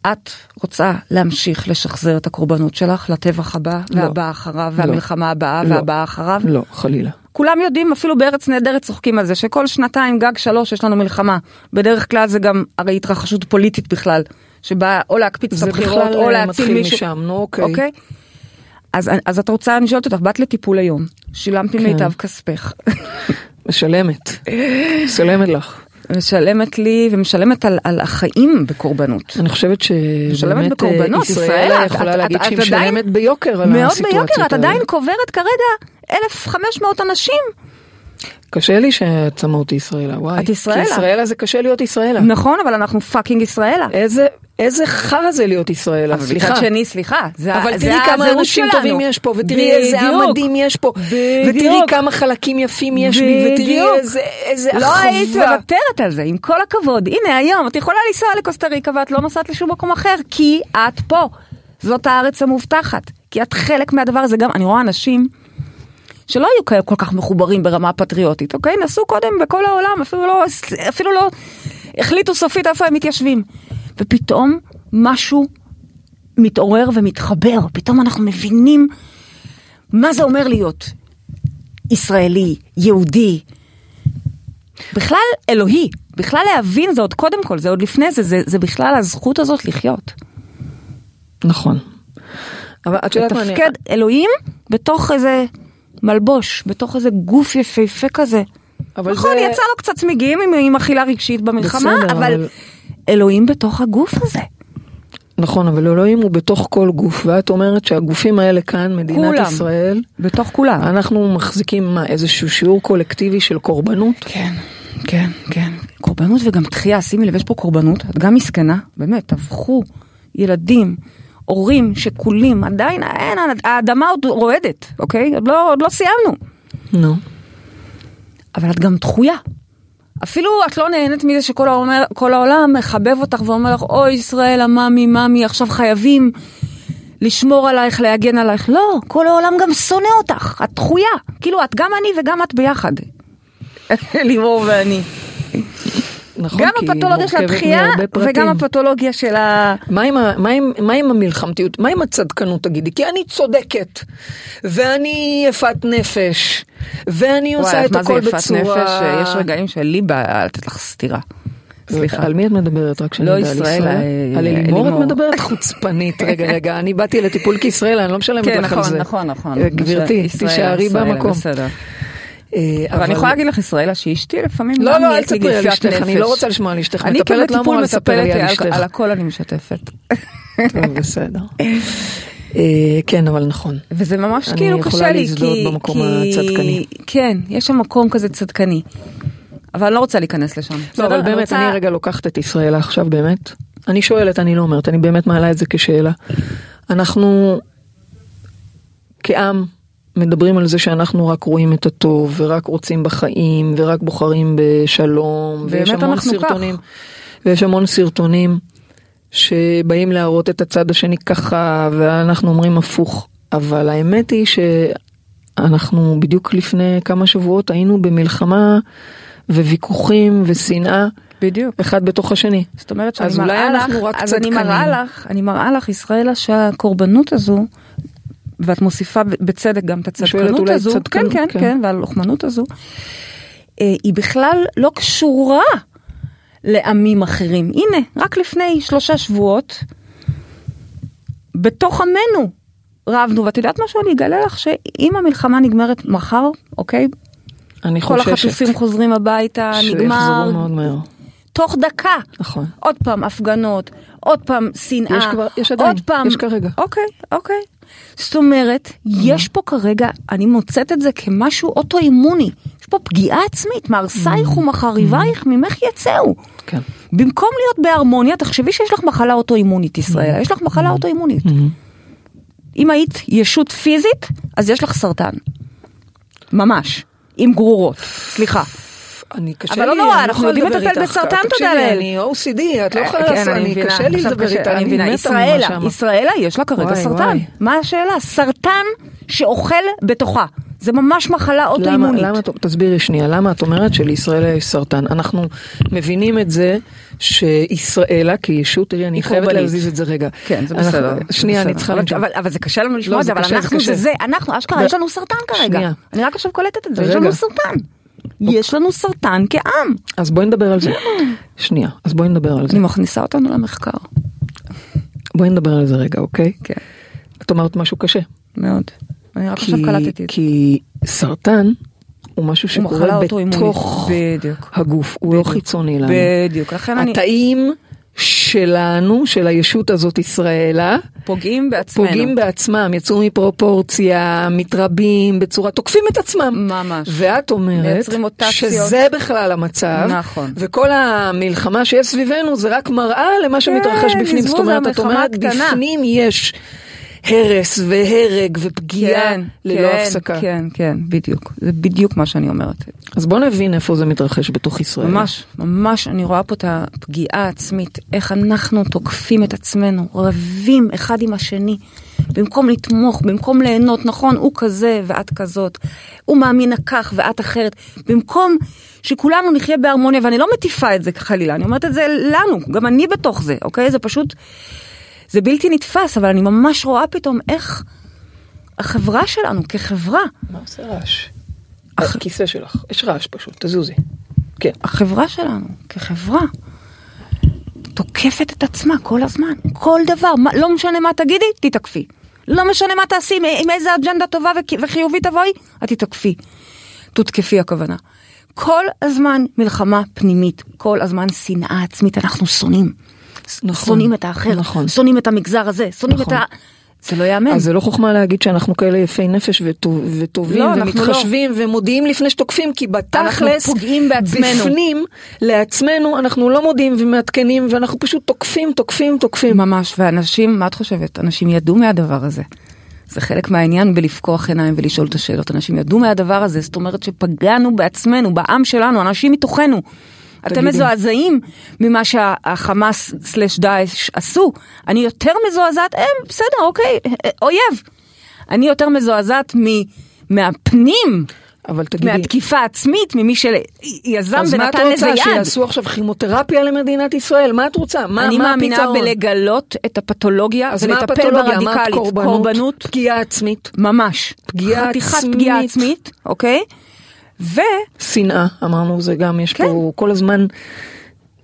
C: את רוצה להמשיך לשחזר את הקורבנות שלך לטבח הבא,
B: לא.
C: והבא אחריו,
B: לא.
C: והמלחמה הבאה,
B: לא.
C: והבאה אחריו?
B: לא, חלילה.
C: כולם יודעים, אפילו בארץ נהדרת צוחקים על זה, שכל שנתיים, גג שלוש, יש לנו מלחמה. בדרך כלל זה גם הרי התרחשות פוליטית בכלל, שבאה או להקפיץ את
B: זה
C: הבחירות,
B: בכלל,
C: או
B: אה,
C: להציל
B: מתחיל
C: מישהו.
B: משם, נו, אוקיי.
C: אוקיי? אז, אז את רוצה, אני שואלת אותך, באת לטיפול היום, שילמת
B: כן.
C: כספך,
B: משלמת. משלמת לך.
C: משלמת לי ומשלמת על, על החיים בקורבנות.
B: אני חושבת
C: משלמת
B: שבאמת
C: בקורבנות,
B: ישראל יכולה
C: את-
B: להגיד
C: את-
B: שהיא משלמת ביוקר על
C: מאוד
B: הסיטואציות
C: ביוקר, את
B: האלה.
C: עדיין קוברת כרגע 1,500 אנשים.
B: קשה לי שמה אותי ישראלה, וואי.
C: את ישראלה.
B: כי ישראלה זה קשה להיות ישראלה.
C: נכון, אבל אנחנו פאקינג ישראלה.
B: איזה, איזה חרא זה להיות ישראלה,
C: אבל
B: סליחה.
C: מצד שני, סליחה, זה
B: אבל
C: זה
B: תראי כמה
C: הזהות
B: אנשים
C: שלנו.
B: טובים יש פה, ותראי איזה
C: בדיוק.
B: עמדים יש פה, ותראי
C: בדיוק.
B: כמה חלקים יפים יש בי, ותראי
C: בדיוק.
B: איזה, איזה
C: לא היית
B: אחווה.
C: מוותרת על זה, עם כל הכבוד. הנה היום, את יכולה לנסוע לקוסטה ריקה ואת לא נוסעת לשום מקום אחר, כי את פה. זאת הארץ המובטחת. כי את חלק מהדבר הזה. גם, אני רואה אנשים שלא היו כאלה כל כך מחוברים ברמה פטריוטית, אוקיי? נסעו קודם בכל העולם, אפילו לא, אפילו לא החליטו סופית איפה הם מתיישבים. ופתאום משהו מתעורר ומתחבר, פתאום אנחנו מבינים מה זה אומר להיות ישראלי, יהודי, בכלל אלוהי, בכלל להבין זה עוד קודם כל, זה עוד לפני זה, זה, זה בכלל הזכות הזאת לחיות.
B: נכון. אבל את יודעת מה אני...
C: לתפקד אלוהים בתוך איזה מלבוש, בתוך איזה גוף יפהפה כזה. נכון,
B: זה-
C: יצא לו קצת צמיגים עם, עם אכילה רגשית במלחמה,
B: בסדר,
C: אבל...
B: אבל-
C: אלוהים בתוך הגוף הזה.
B: נכון, אבל אלוהים הוא בתוך כל גוף, ואת אומרת שהגופים האלה כאן, מדינת
C: כולם.
B: ישראל,
C: בתוך כולם.
B: אנחנו מחזיקים מה, איזשהו שיעור קולקטיבי של קורבנות?
C: כן, כן, כן. קורבנות וגם תחייה, שימי לב, יש פה קורבנות, את גם מסכנה, באמת, טבחו ילדים, הורים שכולים, עדיין אין, האדמה עוד רועדת, אוקיי? עוד לא, עוד לא סיימנו.
B: נו.
C: אבל את גם דחויה. אפילו את לא נהנית מזה שכל העולם, כל העולם מחבב אותך ואומר לך, אוי ישראל, המאמי, מאמי, עכשיו חייבים לשמור עלייך, להגן עלייך. לא, כל העולם גם שונא אותך, את דחויה. כאילו, את גם אני וגם את ביחד. לימור ואני.
B: נכון,
C: גם הפתולוגיה של התחייה. וגם הפתולוגיה של ה...
B: מה עם, ה, מה, עם, מה עם המלחמתיות? מה עם הצדקנות תגידי? כי אני צודקת, ואני יפת נפש, ואני עושה את
C: מה זה
B: הכל
C: יפת
B: בצורה...
C: נפש? יש רגעים שלי בא לתת לך סטירה. סליחה.
B: על מי את מדברת? רק שאני
C: לא
B: על
C: ישראל? אה,
B: על
C: אה,
B: אלימור את. מדברת? חוצפנית. רגע, רגע, אני באתי לטיפול כישראל, אני לא משלמת
C: כן,
B: לך על
C: נכון,
B: זה.
C: נכון, נכון.
B: אה, גברתי, תישארי במקום.
C: בסדר.
B: אה,
C: אבל אני יכולה להגיד לך, ישראלה, שאשתי לפעמים
B: לא, לא, אל תספרי על
C: גפיית
B: אשתך, אני. לא רוצה לשמוע על אשתך.
C: אני
B: מטפלת לא
C: כבטיפול
B: לי על.
C: על- על הכל אני משתפת.
B: טוב, בסדר. אה, כן, אבל נכון.
C: וזה ממש
B: אני
C: כאילו
B: יכולה
C: קשה לי,
B: להזדהות
C: כי...
B: במקום
C: כי-
B: הצדקני.
C: כן, יש שם מקום כזה צדקני. אבל אני לא רוצה להיכנס לשם.
B: לא? אבל באמת, אני רגע לוקחת את ישראלה עכשיו, באמת. אני שואלת, אני לא אומרת, אני באמת מעלה את זה כשאלה. אנחנו כעם מדברים על זה שאנחנו רק רואים את הטוב, ורק רוצים בחיים, ורק בוחרים בשלום, ויש המון
C: אנחנו כך.
B: סרטונים, ויש המון סרטונים שבאים להראות את הצד השני ככה, ואנחנו אומרים הפוך. אבל האמת היא אנחנו בדיוק לפני כמה שבועות היינו במלחמה וויכוחים ושנאה.
C: בדיוק.
B: אחד בתוך השני.
C: זאת אומרת שאני
B: אז אולי
C: מראה לך,
B: אנחנו רק
C: אז אני. מראה לך, אני מראה לך, ישראלה, שהקורבנות הזו, ואת מוסיפה בצדק גם את הצדקנות הזו,
B: צדקנות,
C: כן,
B: כן.
C: כן, כן, והלוחמנות הזו, אה, היא בכלל לא קשורה לעמים אחרים. הנה, רק לפני שלושה שבועות, בתוך עמנו רבנו, ואת יודעת משהו? אני אגלה לך שאם המלחמה נגמרת מחר, אוקיי?
B: אני
C: כל
B: חוששת
C: החטופים חוזרים הביתה, נגמר,
B: מאוד מהר.
C: תוך דקה.
B: נכון.
C: עוד פעם הפגנות, עוד פעם שנאה,
B: יש כבר- יש עדיין,
C: עוד פעם,
B: יש כרגע.
C: אוקיי, אוקיי. זאת אומרת, יש פה כרגע, אני מוצאת את זה כמשהו אוטואימוני. יש פה פגיעה עצמית, מהרסייך ומחריבייך ממך יצאו.
B: כן.
C: במקום להיות בהרמוניה, תחשבי שיש לך מחלה אוטואימונית, ישראל, יש לך מחלה אוטואימונית. אם היית ישות פיזית, אז יש לך סרטן. ממש. עם גרורות, סליחה.
B: אני קשה
C: אבל
B: לי,
C: לא נורא, אנחנו יודעים לטפל. בסרטן,
B: תקשיבי,
C: תודה לאל.
B: אני OCD, את לא יכולה
C: כן,
B: לעשות, אני. קשה לי לדבר איתה, אני
C: מבינה.
B: מתה
C: ישראלה. ישראלה יש לה כרגע סרטן. מה השאלה? סרטן שאוכל בתוכה. זה ממש מחלה אוטואימונית.
B: למה, תסבירי שנייה, למה את אומרת שלישראל יש סרטן? אנחנו מבינים את זה שישראלה כישות, תראי, אני חייבת. להזיז את זה רגע.
C: כן, זה
B: אנחנו-
C: בסדר.
B: שנייה, אני. צריכה
C: אבל-. אבל- אבל זה קשה לנו לשמוע
B: לא,
C: את זה, אבל
B: קשה,
C: אנחנו. זה זה, אנחנו, אשכרה,
B: ו-
C: יש לנו סרטן כרגע.
B: שנייה.
C: אני רק עכשיו קולטת את זה, יש. לנו סרטן. יש לנו סרטן כעם.
B: אז בואי נדבר על זה. שנייה, אז בואי נדבר על זה.
C: אני מכניסה אותנו למחקר.
B: בואי נדבר על זה רגע, אוקיי?
C: כן,
B: את אמרת משהו קשה.
C: מאוד. אני רק עכשיו קלטתי את זה.
B: כי סרטן הוא משהו שקורה. בתוך. הגוף, הוא לא. חיצוני לנו.
C: בדיוק, לכן אני...
B: התאים שלנו, של הישות הזאת ישראלה,
C: פוגעים בעצמנו.
B: פוגעים בעצמם, יצאו מפרופורציה, מתרבים בצורה, תוקפים את עצמם.
C: ממש.
B: ואת אומרת. שזה בכלל המצב,
C: נכון.
B: וכל המלחמה שיש סביבנו זה רק מראה למה שמתרחש
C: כן,
B: בפנים, זאת אומרת, את אומרת. בפנים יש הרס והרג ופגיעה
C: כן,
B: ללא
C: כן,
B: הפסקה.
C: כן, כן, בדיוק. זה בדיוק מה שאני אומרת.
B: אז בוא נבין איפה זה מתרחש בתוך ישראל.
C: ממש, ממש, אני רואה פה את הפגיעה העצמית, איך אנחנו תוקפים את עצמנו, רבים אחד עם השני, במקום לתמוך, במקום ליהנות, נכון, הוא כזה ואת כזאת, הוא מאמין כך ואת אחרת, במקום שכולנו נחיה בהרמוניה, ואני לא מטיפה את זה חלילה, אני אומרת את זה לנו, גם אני בתוך זה, אוקיי? זה פשוט, זה בלתי נתפס, אבל אני ממש רואה פתאום איך החברה שלנו כחברה,
B: מה עושה רעש? הכיסא שלך, יש רעש פשוט, תזוזי. כן.
C: החברה שלנו כחברה תוקפת את עצמה כל הזמן, כל דבר, מה, לא משנה מה תגידי, תתקפי. לא משנה מה תעשי, עם- עם איזה אג'נדה טובה וחיובית תבואי, את תתקפי. תותקפי הכוונה. כל הזמן מלחמה פנימית, כל הזמן שנאה עצמית, אנחנו שונאים.
B: נכון,
C: שונאים את האחר,
B: נכון.
C: שונאים את המגזר הזה, שונאים
B: נכון.
C: את ה... זה לא ייאמן.
B: אז זה לא חוכמה להגיד שאנחנו כאלה יפי נפש וטוב- וטובים
C: לא, אנחנו
B: ומתחשבים ומודיעים לפני שתוקפים, כי בתכלס,
C: פוגעים בעצמנו.
B: בפנים, לעצמנו, אנחנו לא מודיעים ומעדכנים, ואנחנו פשוט תוקפים, תוקפים, תוקפים.
C: ממש, ואנשים, מה את חושבת? אנשים ידעו מהדבר הזה. זה חלק מהעניין בלפקוח עיניים ולשאול את השאלות. אנשים ידעו מהדבר הזה, זאת אומרת שפגענו בעצמנו, בעם שלנו, אנשים מתוכנו. אתם. מזועזעים ממה שהחמאס סלש דאעש עשו. אני יותר מזועזעת, הם, בסדר, אוקיי, אה, אויב. אני יותר מזועזעת מ... מהפנים,
B: אבל תגידי,
C: מהתקיפה העצמית, ממי שיזם
B: אז מה את
C: ונתן לזה
B: רוצה,
C: יד.
B: שיעשו עכשיו כימותרפיה למדינת ישראל? מה את רוצה? מה
C: אני
B: מה
C: מאמינה
B: הפתרון?
C: בלגלות את הפתולוגיה ולטפל
B: הפתולוגיה? מה
C: ברדיקלית.
B: קורבנות?
C: קורבנות,
B: פגיעה עצמית,
C: ממש.
B: פגיעה
C: חתיכת
B: עצמית.
C: פגיעה עצמית, אוקיי? ו...
B: שנאה, אמרנו, זה גם, יש
C: כן.
B: פה כל הזמן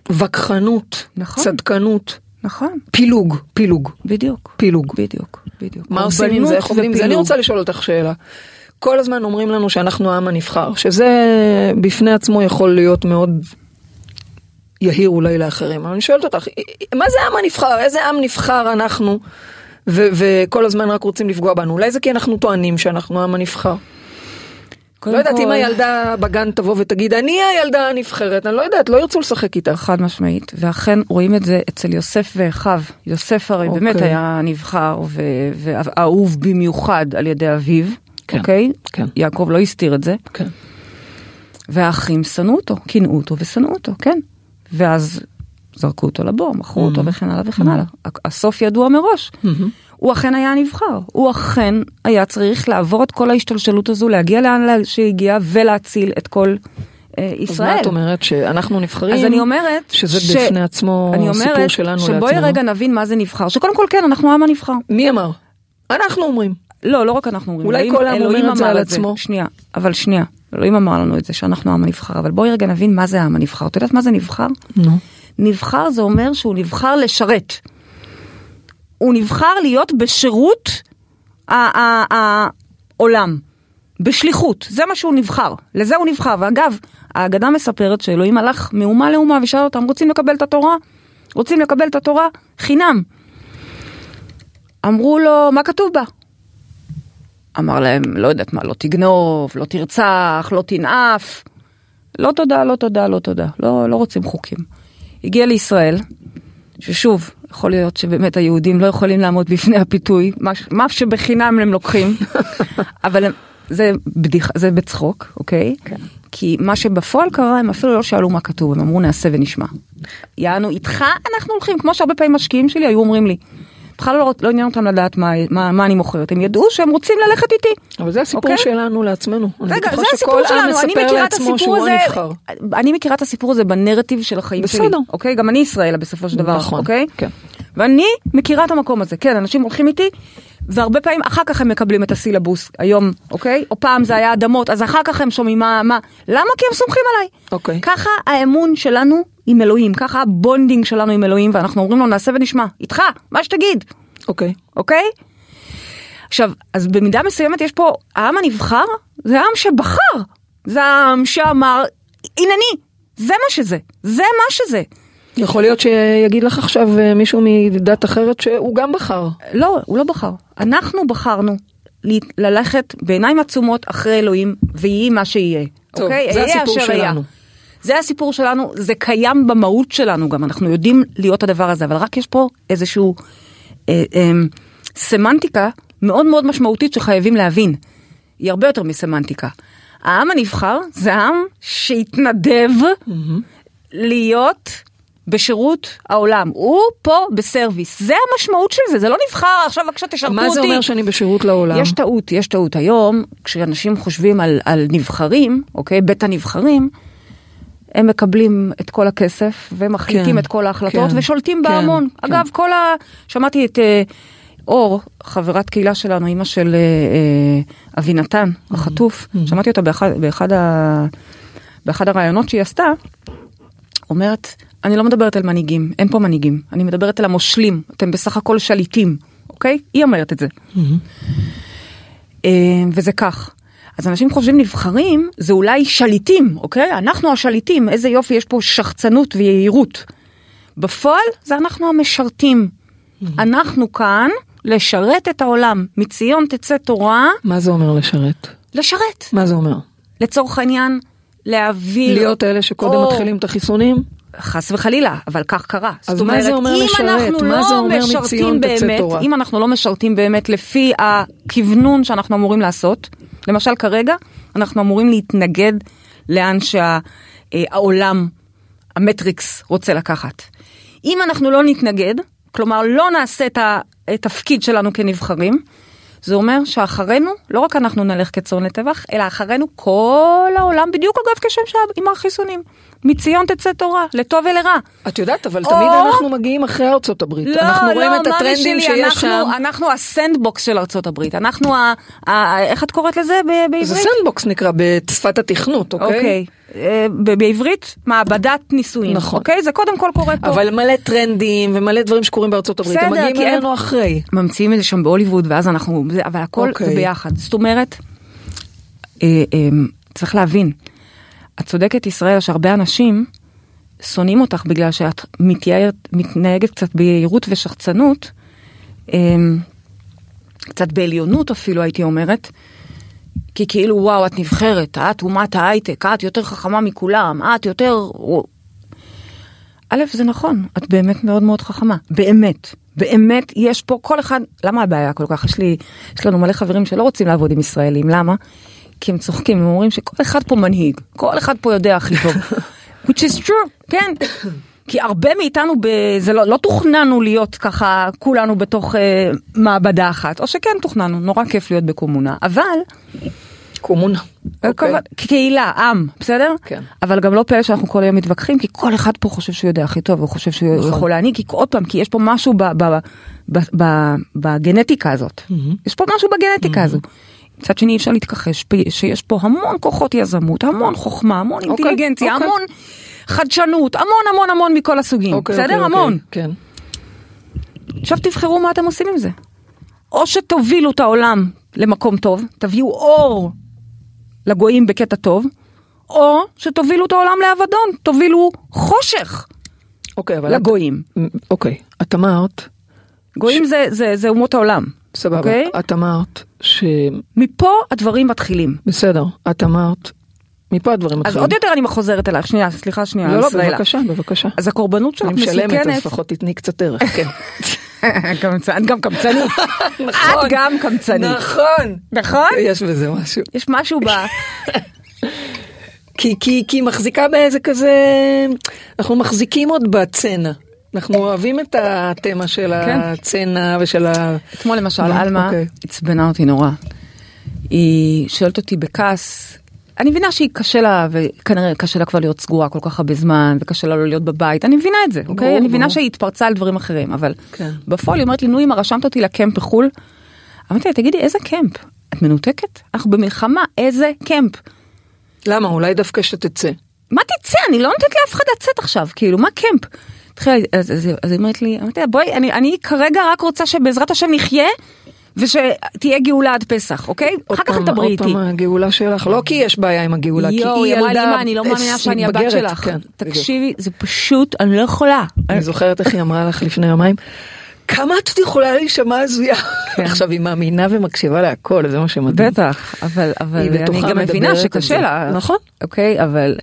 B: וכחנות,
C: נכון.
B: צדקנות,
C: נכון,
B: פילוג, פילוג,
C: בדיוק.
B: פילוג.
C: בדיוק, בדיוק.
B: מה עושים עם זה? איך עובדים עם זה? אני. רוצה לשאול אותך שאלה. כל הזמן אומרים לנו שאנחנו העם הנבחר, שזה בפני עצמו יכול להיות מאוד יהיר אולי לאחרים. אבל אני שואלת אותך, מה זה העם הנבחר? איזה עם נבחר אנחנו? וכל הזמן רק רוצים לפגוע בנו. אולי זה כי אנחנו טוענים שאנחנו העם הנבחר. לא יודעת אם
C: כל,
B: הילדה בגן תבוא ותגיד, אני הילדה הנבחרת, אני לא יודעת, לא ירצו לשחק איתך.
C: חד משמעית, ואכן רואים את זה אצל יוסף ואחיו. יוסף הרי
B: אוקיי.
C: באמת היה נבחר ו- ואהוב במיוחד על ידי אביו,
B: כן,
C: אוקיי?
B: כן.
C: יעקב לא הסתיר את זה.
B: כן.
C: והאחים שנאו אותו, קינאו אותו ושנאו אותו, כן. ואז זרקו אותו לבור, מכרו אותו וכן הלאה וכן הלאה. הסוף ידוע מראש. הוא אכן היה נבחר, הוא אכן היה צריך לעבור את כל ההשתלשלות הזו, להגיע לאן שהגיע ולהציל את כל אה,
B: אז
C: ישראל.
B: מה את אומרת? שאנחנו נבחרים?
C: אז אני אומרת,
B: שזה
C: ש-
B: בפני עצמו
C: אני
B: סיפור שלנו
C: שבואי
B: לעצמנו.
C: רגע נבין מה זה נבחר, שקודם כל כן, אנחנו העם הנבחר.
B: מי אמר? אנחנו אומרים.
C: לא, לא רק אנחנו אומרים.
B: אולי כל העם אומר את זה על עצמו.
C: שנייה, אבל שנייה. אלוהים אמר לנו את זה, שאנחנו העם הנבחר, אבל בואי רגע נבין מה זה העם הנבחר. את יודעת מה זה נבחר?
B: נו.
C: נבחר זה אומר שהוא נבחר לשרת. הוא נבחר להיות בשירות העולם, בשליחות, זה מה שהוא נבחר, לזה הוא נבחר. ואגב, ההגדה מספרת שאלוהים הלך מאומה לאומה ושאל אותם, רוצים לקבל את התורה? רוצים לקבל את התורה? חינם. אמרו לו, מה כתוב בה? אמר להם, לא יודעת מה, לא תגנוב, לא תרצח, לא תנאף. לא תודה, לא תודה, לא תודה, לא, לא רוצים חוקים. הגיע לישראל, ששוב, יכול להיות שבאמת היהודים לא יכולים לעמוד בפני הפיתוי, מה, שבחינם הם לוקחים, אבל הם, זה בדיחה, זה בצחוק, אוקיי?
B: כן.
C: כי מה שבפועל קרה, הם אפילו לא שאלו מה כתוב, הם אמרו נעשה ונשמע. יענו, איתך אנחנו הולכים, כמו שהרבה פעמים משקיעים שלי היו אומרים לי. בכלל לא, לא עניין אותם לדעת מה, מה, מה אני מוכרת, הם ידעו שהם רוצים ללכת איתי.
B: אבל זה הסיפור
C: אוקיי?
B: שלנו לעצמנו.
C: רגע, זה הסיפור שלנו, אני מכירה את הסיפור הזה,
B: הנבחר.
C: אני מכירה את הסיפור הזה בנרטיב של החיים שלי,
B: בסדר.
C: אוקיי? גם אני ישראלה בסופו של דבר,
B: נכון,
C: אוקיי?
B: כן.
C: ואני מכירה את המקום הזה, כן, אנשים הולכים איתי, והרבה פעמים אחר כך הם מקבלים את הסילבוס היום, אוקיי? או פעם זה היה אדמות, אז אחר כך הם שומעים מה, מה, למה? כי הם סומכים עליי.
B: אוקיי.
C: ככה האמון שלנו עם אלוהים, ככה ה bonding שלנו עם אלוהים, ואנחנו אומרים לו נעשה ונשמע, איתך, מה שתגיד.
B: אוקיי.
C: אוקיי? עכשיו, אז במידה מסוימת יש פה, העם הנבחר זה העם שבחר. זה העם שאמר, הנני, זה מה שזה, זה מה שזה.
B: יכול להיות שיגיד לך עכשיו אה, מישהו מדת אחרת שהוא גם בחר.
C: לא, הוא לא בחר. אנחנו בחרנו ללכת בעיניים עצומות אחרי אלוהים, ויהי מה שיהיה.
B: טוב,
C: אוקיי?
B: זה הסיפור
C: אשר אהיה. זה הסיפור שלנו, זה קיים במהות שלנו גם, אנחנו יודעים להיות הדבר הזה, אבל רק יש פה איזשהו אה, אה, סמנטיקה מאוד מאוד משמעותית שחייבים להבין. היא הרבה יותר מסמנטיקה. העם הנבחר זה העם שהתנדב להיות בשירות העולם. הוא פה בסרוויס. זה המשמעות של זה, זה לא נבחר עכשיו בבקשה תשרתו אותי.
B: מה זה אומר שאני בשירות לעולם?
C: יש טעות, יש טעות. היום, כשאנשים חושבים על, על נבחרים, אוקיי, בית הנבחרים, הם מקבלים את כל הכסף ומחליטים
B: כן,
C: את כל ההחלטות
B: כן,
C: ושולטים
B: כן,
C: בהמון.
B: כן.
C: אגב, כל ה... שמעתי את אה, אור, חברת קהילה שלנו, אימא של אה, אה, אבינתן, החטוף, שמעתי אותה באחד, באחד, ה... באחד הראיונות שהיא עשתה, אומרת, אני לא מדברת על מנהיגים, אין פה מנהיגים, אני מדברת על המושלים, אתם בסך הכל שליטים, אוקיי? היא אומרת את זה. אה, וזה כך. אז אנשים חושבים נבחרים זה אולי שליטים, אוקיי? אנחנו השליטים, איזה יופי, יש פה שחצנות ויהירות. בפועל זה אנחנו המשרתים. אנחנו כאן לשרת את העולם. מציון תצא תורה,
B: מה זה אומר לשרת?
C: לשרת.
B: מה זה אומר?
C: לצורך העניין, להעביר...
B: להיות אלה שקודם
C: אור.
B: מתחילים את החיסונים?
C: חס וחלילה, אבל כך קרה.
B: אז מה זה אומר
C: אם
B: לשרת?
C: אנחנו
B: מה
C: לא
B: זה אומר מציון תצא
C: באמת,
B: תורה?
C: אם אנחנו לא משרתים באמת לפי הכוונון שאנחנו אמורים לעשות, למשל כרגע, אנחנו אמורים להתנגד לאן שהעולם, המטריקס רוצה לקחת. אם אנחנו לא נתנגד, כלומר לא נעשה את התפקיד שלנו כנבחרים, זה אומר שאחרינו, לא רק אנחנו נלך כצאן לטבח, אלא אחרינו כל העולם, בדיוק אגב כשם שהיה עם החיסונים. מציון תצא תורה, לטוב ולרע.
B: את יודעת, אבל
C: או-
B: תמיד אנחנו מגיעים אחרי ארצות הברית.
C: לא,
B: אנחנו רואים
C: לא,
B: את
C: מאמי
B: הטרנדים שיש
C: אנחנו,
B: שם.
C: אנחנו הסנדבוקס של ארצות הברית, אנחנו ה... ה איך את קוראת לזה ב- בעברית?
B: זה sandbox נקרא בשפת התכנות, אוקיי?
C: אוקיי. אה, בעברית, מעבדת ניסויים.
B: נכון.
C: אוקיי? זה קודם כל קורה פה.
B: אבל מלא טרנדים ומלא דברים שקורים בארצות הברית, הם מגיעים אלינו אחרי.
C: ממציאים את זה שם בהוליווד, ואז אנחנו... אבל הכל
B: אוקיי.
C: זה ביחד. זאת אומרת, אה, אה, צריך להבין, את צודקת ישראל, שהרבה אנשים שונאים אותך בגלל שאת מתייהרת, מתנהגת קצת ביהירות ושחצנות, אה, קצת בעליונות אפילו הייתי אומרת, כי כאילו וואו את נבחרת, את אומת ההייטק, את יותר חכמה מכולם, את יותר... א', זה נכון, את באמת מאוד מאוד חכמה, באמת. באמת יש פה כל אחד, למה הבעיה כל כך? יש לי, יש לנו מלא חברים שלא רוצים לעבוד עם ישראלים, למה? כי הם צוחקים, הם אומרים שכל אחד פה מנהיג, כל אחד פה יודע הכי טוב. which is true, כן. כי הרבה מאיתנו, ב... זה לא, לא תוכננו להיות ככה כולנו בתוך אה, מעבדה אחת, או שכן תוכננו, נורא כיף להיות בקומונה, אבל
B: קומונה. אוקיי.
C: כמובן, כקהילה, עם, בסדר?
B: כן.
C: אבל גם לא פלא שאנחנו כל היום מתווכחים, כי כל אחד פה חושב שהוא יודע הכי טוב, הוא חושב שהוא
B: נכון.
C: יכול להעניק, כי עוד פעם, כי יש פה משהו ב, ב, ב, ב, בגנטיקה הזאת. יש פה משהו בגנטיקה הזו. מצד שני אי אפשר להתכחש שיש פה המון כוחות יזמות, המון חוכמה, המון
B: אוקיי,
C: אינטליגנציה,
B: אוקיי.
C: המון חדשנות, המון המון המון מכל הסוגים,
B: אוקיי,
C: בסדר?
B: אוקיי,
C: המון.
B: אוקיי, כן.
C: עכשיו תבחרו מה אתם עושים עם זה. או שתובילו את העולם למקום טוב, תביאו אור לגויים בקטע טוב, או שתובילו את העולם לאבדון, תובילו חושך
B: אוקיי, אבל... את-
C: לגויים.
B: אוקיי, את אמרת,
C: גויים זה, זה, זה אומות העולם.
B: סבבה,
C: אוקיי?
B: את אמרת ש...
C: מפה הדברים מתחילים.
B: בסדר, את אמרת, מפה הדברים
C: אז
B: מתחילים.
C: עוד יותר אני חוזרת אלייך, שנייה, סליחה שנייה,
B: לא, לא. בבקשה, בבקשה.
C: אז הקורבנות שלך
B: אני משלמת, אז
C: מסוכנת.
B: לפחות תתני קצת ערך, כן.
C: את גם קמצנית. את גם קמצנית.
B: נכון.
C: נכון?
B: יש בזה משהו.
C: יש משהו ב...
B: כי, כי, כי מחזיקה באיזה כזה, אנחנו מחזיקים עוד בצנע. אנחנו אוהבים את התמה של
C: כן.
B: הצנע ושל ה...
C: אתמול למשל,
B: נו,
C: עלמה
B: אוקיי.
C: עצבנה אותי נורא. היא שואלת אותי בכעס, אני מבינה שהיא קשה לה, וכנראה קשה לה כבר להיות סגורה כל כך הרבה זמן, וקשה לה לא להיות בבית, אני מבינה את זה, אוקיי?
B: ברור,
C: אני מבינה
B: ברור.
C: שהיא התפרצה על דברים אחרים, אבל
B: כן.
C: בפועל היא אומרת לי, נו אמא, רשמת אותי לקמפ בחו"ל? אמרתי לה, תגידי, איזה קמפ? את מנותקת? אנחנו במלחמה, איזה קמפ?
B: למה? אולי דווקא שתצא.
C: מה תצא? אני לא נותנת לאף אחד לצאת עכשיו, כאילו, מה קמפ? התחילה, אז היא אומרת לי, אמרתי לה, בואי, אני, אני כרגע רק רוצה שבעזרת השם נחיה, ושתהיה גאולה עד פסח, אוקיי?
B: עוד
C: אחר כך תדברי
B: עוד
C: איתי.
B: פעם הגאולה שלך, לא כי יש בעיה עם הגאולה, כי היא ילדה
C: מה, אני לא מאמינה שאני הבת
B: מתבגרת."
C: שלך.
B: כן.
C: תקשיבי, זה פשוט, אני לא יכולה.
B: אני זוכרת איך היא אמרה לך לפני יומיים, כמה את עוד יכולה להישמע הזויה?
C: כן.
B: עכשיו היא מאמינה ומקשיבה להכל, זה מה שמדהים.
C: בטח, אבל, אבל אני גם מבינה שקשה. לה.
B: נכון.
C: אוקיי, אבל...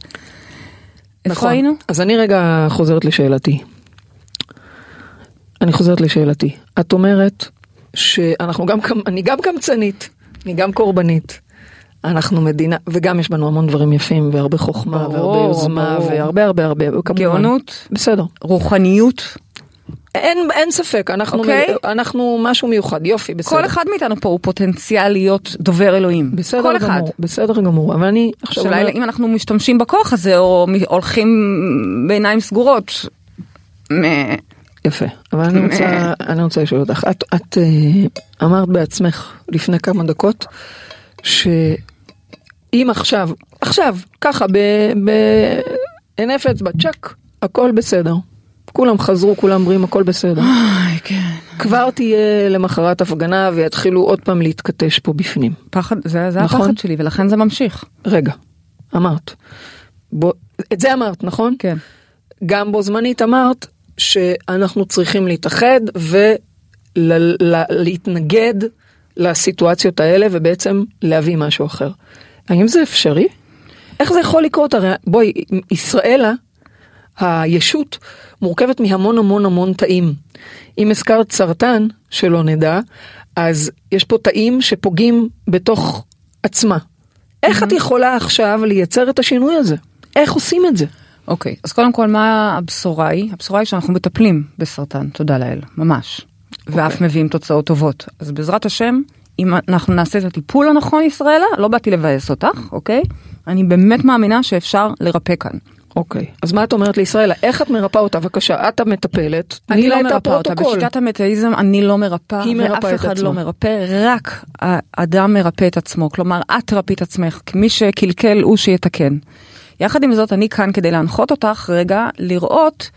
C: איפה
B: נכון.
C: היינו?
B: אז אני רגע חוזרת לשאלתי. אני חוזרת לשאלתי. את אומרת שאנחנו גם, אני גם קמצנית, אני גם קורבנית. אנחנו מדינה, וגם יש בנו המון דברים יפים, והרבה חוכמה,
C: ברור,
B: והרבה יוזמה,
C: ברור.
B: והרבה הרבה הרבה, כמובן.
C: גאונות,
B: בסדר.
C: רוחניות.
B: אין, אין ספק, אנחנו,
C: אוקיי.
B: אנחנו משהו מיוחד, יופי, בסדר.
C: כל אחד מאיתנו פה הוא פוטנציאל להיות דובר אלוהים.
B: בסדר
C: כל
B: גמור,
C: אחד.
B: בסדר גמור, אבל אני עכשיו
C: השאלה
B: אומר,
C: אם אנחנו משתמשים בכוח הזה או מ- הולכים בעיניים סגורות.
B: יפה, אבל אני רוצה, אני רוצה לשאול אותך, את, את אה, אמרת בעצמך לפני כמה דקות, שאם עכשיו, עכשיו, ככה, בהינף אצבע, צ'ק, הכל בסדר. כולם חזרו, כולם בריאים, הכל בסדר.
C: איי, כן.
B: כבר תהיה למחרת הפגנה ויתחילו עוד פעם להתכתש פה בפנים.
C: פחד, זה, זה
B: נכון.
C: הפחד שלי ולכן זה ממשיך.
B: רגע, אמרת. בוא, את זה אמרת, נכון?
C: כן.
B: גם בו זמנית אמרת שאנחנו צריכים להתאחד ולהתנגד לסיטואציות האלה ובעצם להביא משהו אחר. האם זה אפשרי? איך זה יכול לקרות? הרי בואי, ישראלה, הישות, מורכבת מהמון המון המון תאים. אם הזכרת סרטן, שלא נדע, אז יש פה תאים שפוגעים בתוך עצמה. איך את יכולה עכשיו לייצר את השינוי הזה? איך עושים את זה?
C: אוקיי, אז קודם כל מה הבשורה היא? הבשורה היא שאנחנו מטפלים בסרטן, תודה לאל, ממש. ואף מביאים תוצאות טובות. אז בעזרת השם, אם אנחנו נעשה את הטיפול הנכון ישראלה, לא באתי לבאס אותך, אוקיי? אני באמת מאמינה שאפשר לרפא כאן.
B: אוקיי, אז מה את אומרת לישראלה? איך את מרפאה אותה? בבקשה, את המטפלת,
C: אני לא מרפאה אותה. בשיטת המטאיזם אני לא מרפאה,
B: היא מרפאה
C: ואף
B: את
C: אחד
B: עצמה.
C: לא מרפא, רק האדם מרפא את עצמו, כלומר את תרפי את עצמך, כי מי שקלקל הוא שיתקן. יחד עם זאת אני כאן כדי להנחות אותך רגע לראות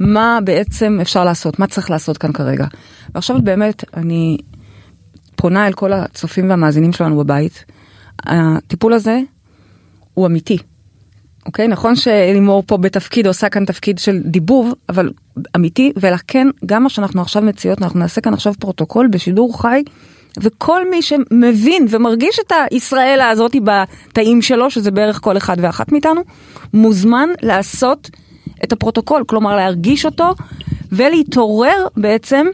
C: מה בעצם אפשר לעשות, מה צריך לעשות כאן כרגע. ועכשיו באמת אני פונה אל כל הצופים והמאזינים שלנו בבית, הטיפול הזה הוא אמיתי. אוקיי? נכון שלימור פה בתפקיד עושה כאן תפקיד של דיבוב, אבל אמיתי, ולכן גם מה שאנחנו עכשיו מציעות, אנחנו נעשה כאן עכשיו פרוטוקול בשידור חי, וכל מי שמבין ומרגיש את הישראלה הזאת בתאים שלו, שזה בערך כל אחד ואחת מאיתנו, מוזמן לעשות את הפרוטוקול, כלומר להרגיש אותו ולהתעורר בעצם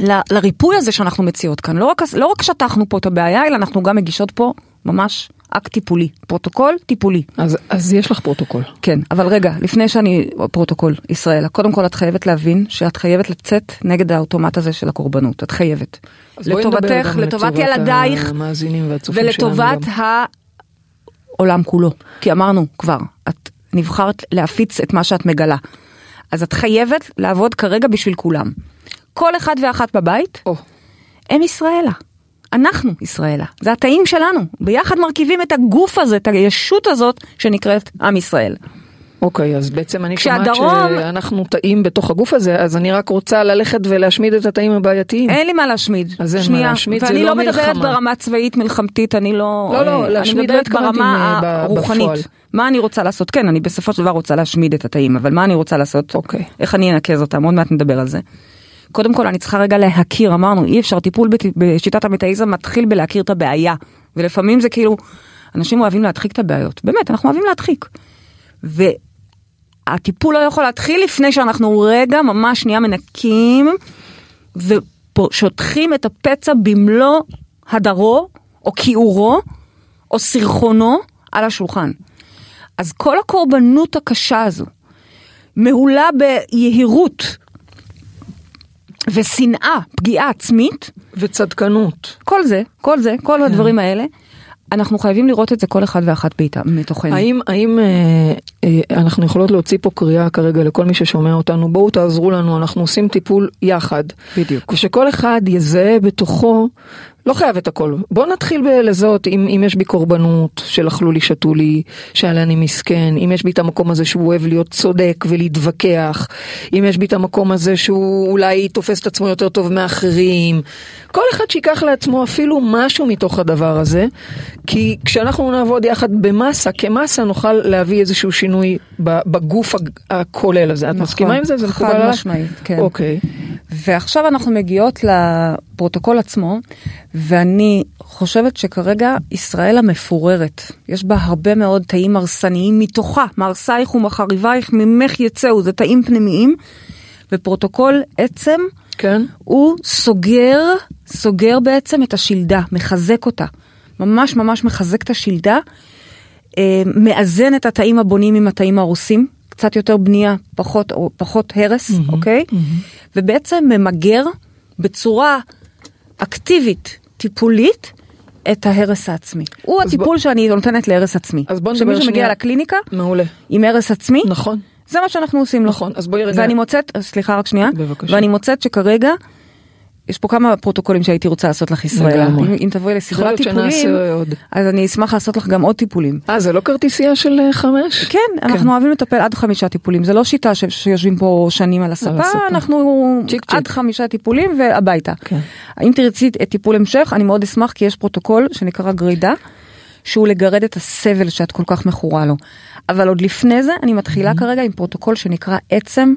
C: ל- לריפוי הזה שאנחנו מציעות כאן. לא רק, לא רק שטחנו פה את הבעיה, אלא אנחנו גם מגישות פה ממש אקט טיפולי, פרוטוקול טיפולי.
B: אז, אז יש לך פרוטוקול.
C: כן, אבל רגע, לפני שאני, פרוטוקול, ישראלה, קודם כל את חייבת להבין שאת חייבת לצאת נגד האוטומט הזה של הקורבנות, את חייבת. לטובתך, לטובת ילדייך, ולטובת. העולם כולו. כי אמרנו כבר, את נבחרת להפיץ את מה שאת מגלה. אז את חייבת לעבוד כרגע בשביל כולם. כל אחד ואחת בבית
B: או,
C: הם ישראלה. אנחנו ישראלה. זה התאים שלנו. ביחד מרכיבים את הגוף הזה, את הישות הזאת שנקראת עם ישראל.
B: אוקיי, אז בעצם אני שומעת
C: כשהדרום-
B: שאנחנו תאים בתוך הגוף הזה, אז אני רק רוצה ללכת ולהשמיד את התאים הבעייתיים.
C: אין לי מה להשמיד.
B: אז אין מה
C: שנייה.
B: להשמיד, זה
C: ואני
B: לא
C: לא מדברת
B: מלחמה.
C: ברמה צבאית מלחמתית, אני לא...
B: לא, לא,
C: אה,
B: להשמיד
C: אני
B: לא התכוונתי
C: ברמה
B: ב-
C: הרוחנית.
B: בפועל.
C: מה אני רוצה לעשות? כן, אני בסופו של דבר רוצה להשמיד את התאים, אבל מה אני רוצה לעשות?
B: אוקיי.
C: איך אני אנקז אותם? עוד מעט נדבר על זה. קודם כל אני צריכה רגע להכיר, אמרנו אי אפשר, טיפול בשיטת המטאיזם מתחיל בלהכיר את הבעיה. ולפעמים זה כאילו, אנשים אוהבים להדחיק את הבעיות. באמת, אנחנו אוהבים להדחיק. והטיפול לא יכול להתחיל לפני שאנחנו רגע ממש שנייה מנקים ושוטחים את הפצע במלוא הדרו או כיעורו או סרחונו על השולחן. אז כל הקורבנות הקשה הזו מהולה ביהירות ושנאה, פגיעה עצמית,
B: וצדקנות.
C: כל זה, כל זה, כל הדברים האלה, אנחנו חייבים לראות את זה כל אחד ואחת מאיתה- מתוכנו.
B: האם, האם אה, אה, אנחנו יכולות להוציא פה קריאה כרגע לכל מי ששומע אותנו, בואו תעזרו לנו, אנחנו עושים טיפול יחד.
C: בדיוק.
B: ושכל אחד יזהה בתוכו, לא חייב את הכל, בואו נתחיל בלזהות אם, אם יש בי קורבנות של אכלו לי, שתו לי, שהיה אני מסכן, אם יש בי את המקום הזה שהוא אוהב להיות צודק ולהתווכח, אם יש בי את המקום הזה שהוא אולי תופס את עצמו יותר טוב מאחרים, כל אחד שיקח לעצמו אפילו משהו מתוך הדבר הזה, כי כשאנחנו נעבוד יחד במסה, כמסה נוכל להביא איזשהו שינוי בגוף הכולל הזה. את
C: נכון,
B: מסכימה עם זה? זה מקובל
C: חד? משמעית, כן.
B: אוקיי.
C: ועכשיו אנחנו מגיעות לפרוטוקול עצמו, ואני חושבת שכרגע ישראל המפוררת, יש בה הרבה מאוד תאים הרסניים מתוכה, מהרסייך ומחריבייך ממך יצאו, זה תאים פנימיים, ופרוטוקול עצם
B: כן.
C: הוא סוגר, סוגר בעצם את השלדה, מחזק אותה. ממש ממש מחזק את השלדה, אה, מאזן את התאים הבונים עם התאים ההורסים, קצת יותר בנייה, פחות, או, פחות הרס, mm-hmm, אוקיי? Mm-hmm. ובעצם ממגר בצורה אקטיבית, טיפולית, את ההרס העצמי. הוא הטיפול שאני נותנת להרס עצמי.
B: אז בוא נדבר
C: שמי שמגיע
B: שנייה-
C: לקליניקה
B: מעולה.
C: עם הרס עצמי,
B: נכון.
C: זה מה שאנחנו עושים לו.
B: נכון, אז בואי רגע-
C: ואני מוצאת, סליחה רק שנייה,
B: בבקשה.
C: ואני מוצאת שכרגע, יש פה כמה פרוטוקולים שהייתי רוצה לעשות לך.
B: לגמרי.
C: אם, אם תבואי לסדרת טיפולים. אז אני אשמח לעשות לך גם עוד טיפולים.
B: אה, זה לא כרטיסייה של אה, חמש?
C: כן, אנחנו אוהבים לטפל עד חמישה טיפולים, זה לא שיטה ש- שיושבים פה שנים על הספה,
B: הספה.
C: אנחנו
B: צ'יק צ'יק.
C: עד חמישה טיפולים והביתה.
B: כן.
C: אם תרצי את טיפול המשך, אני מאוד אשמח כי יש פרוטוקול שנקרא גרידה, שהוא לגרד את הסבל שאת כל כך מכורה לו. אבל עוד לפני זה, אני מתחילה כרגע עם פרוטוקול שנקרא עצם,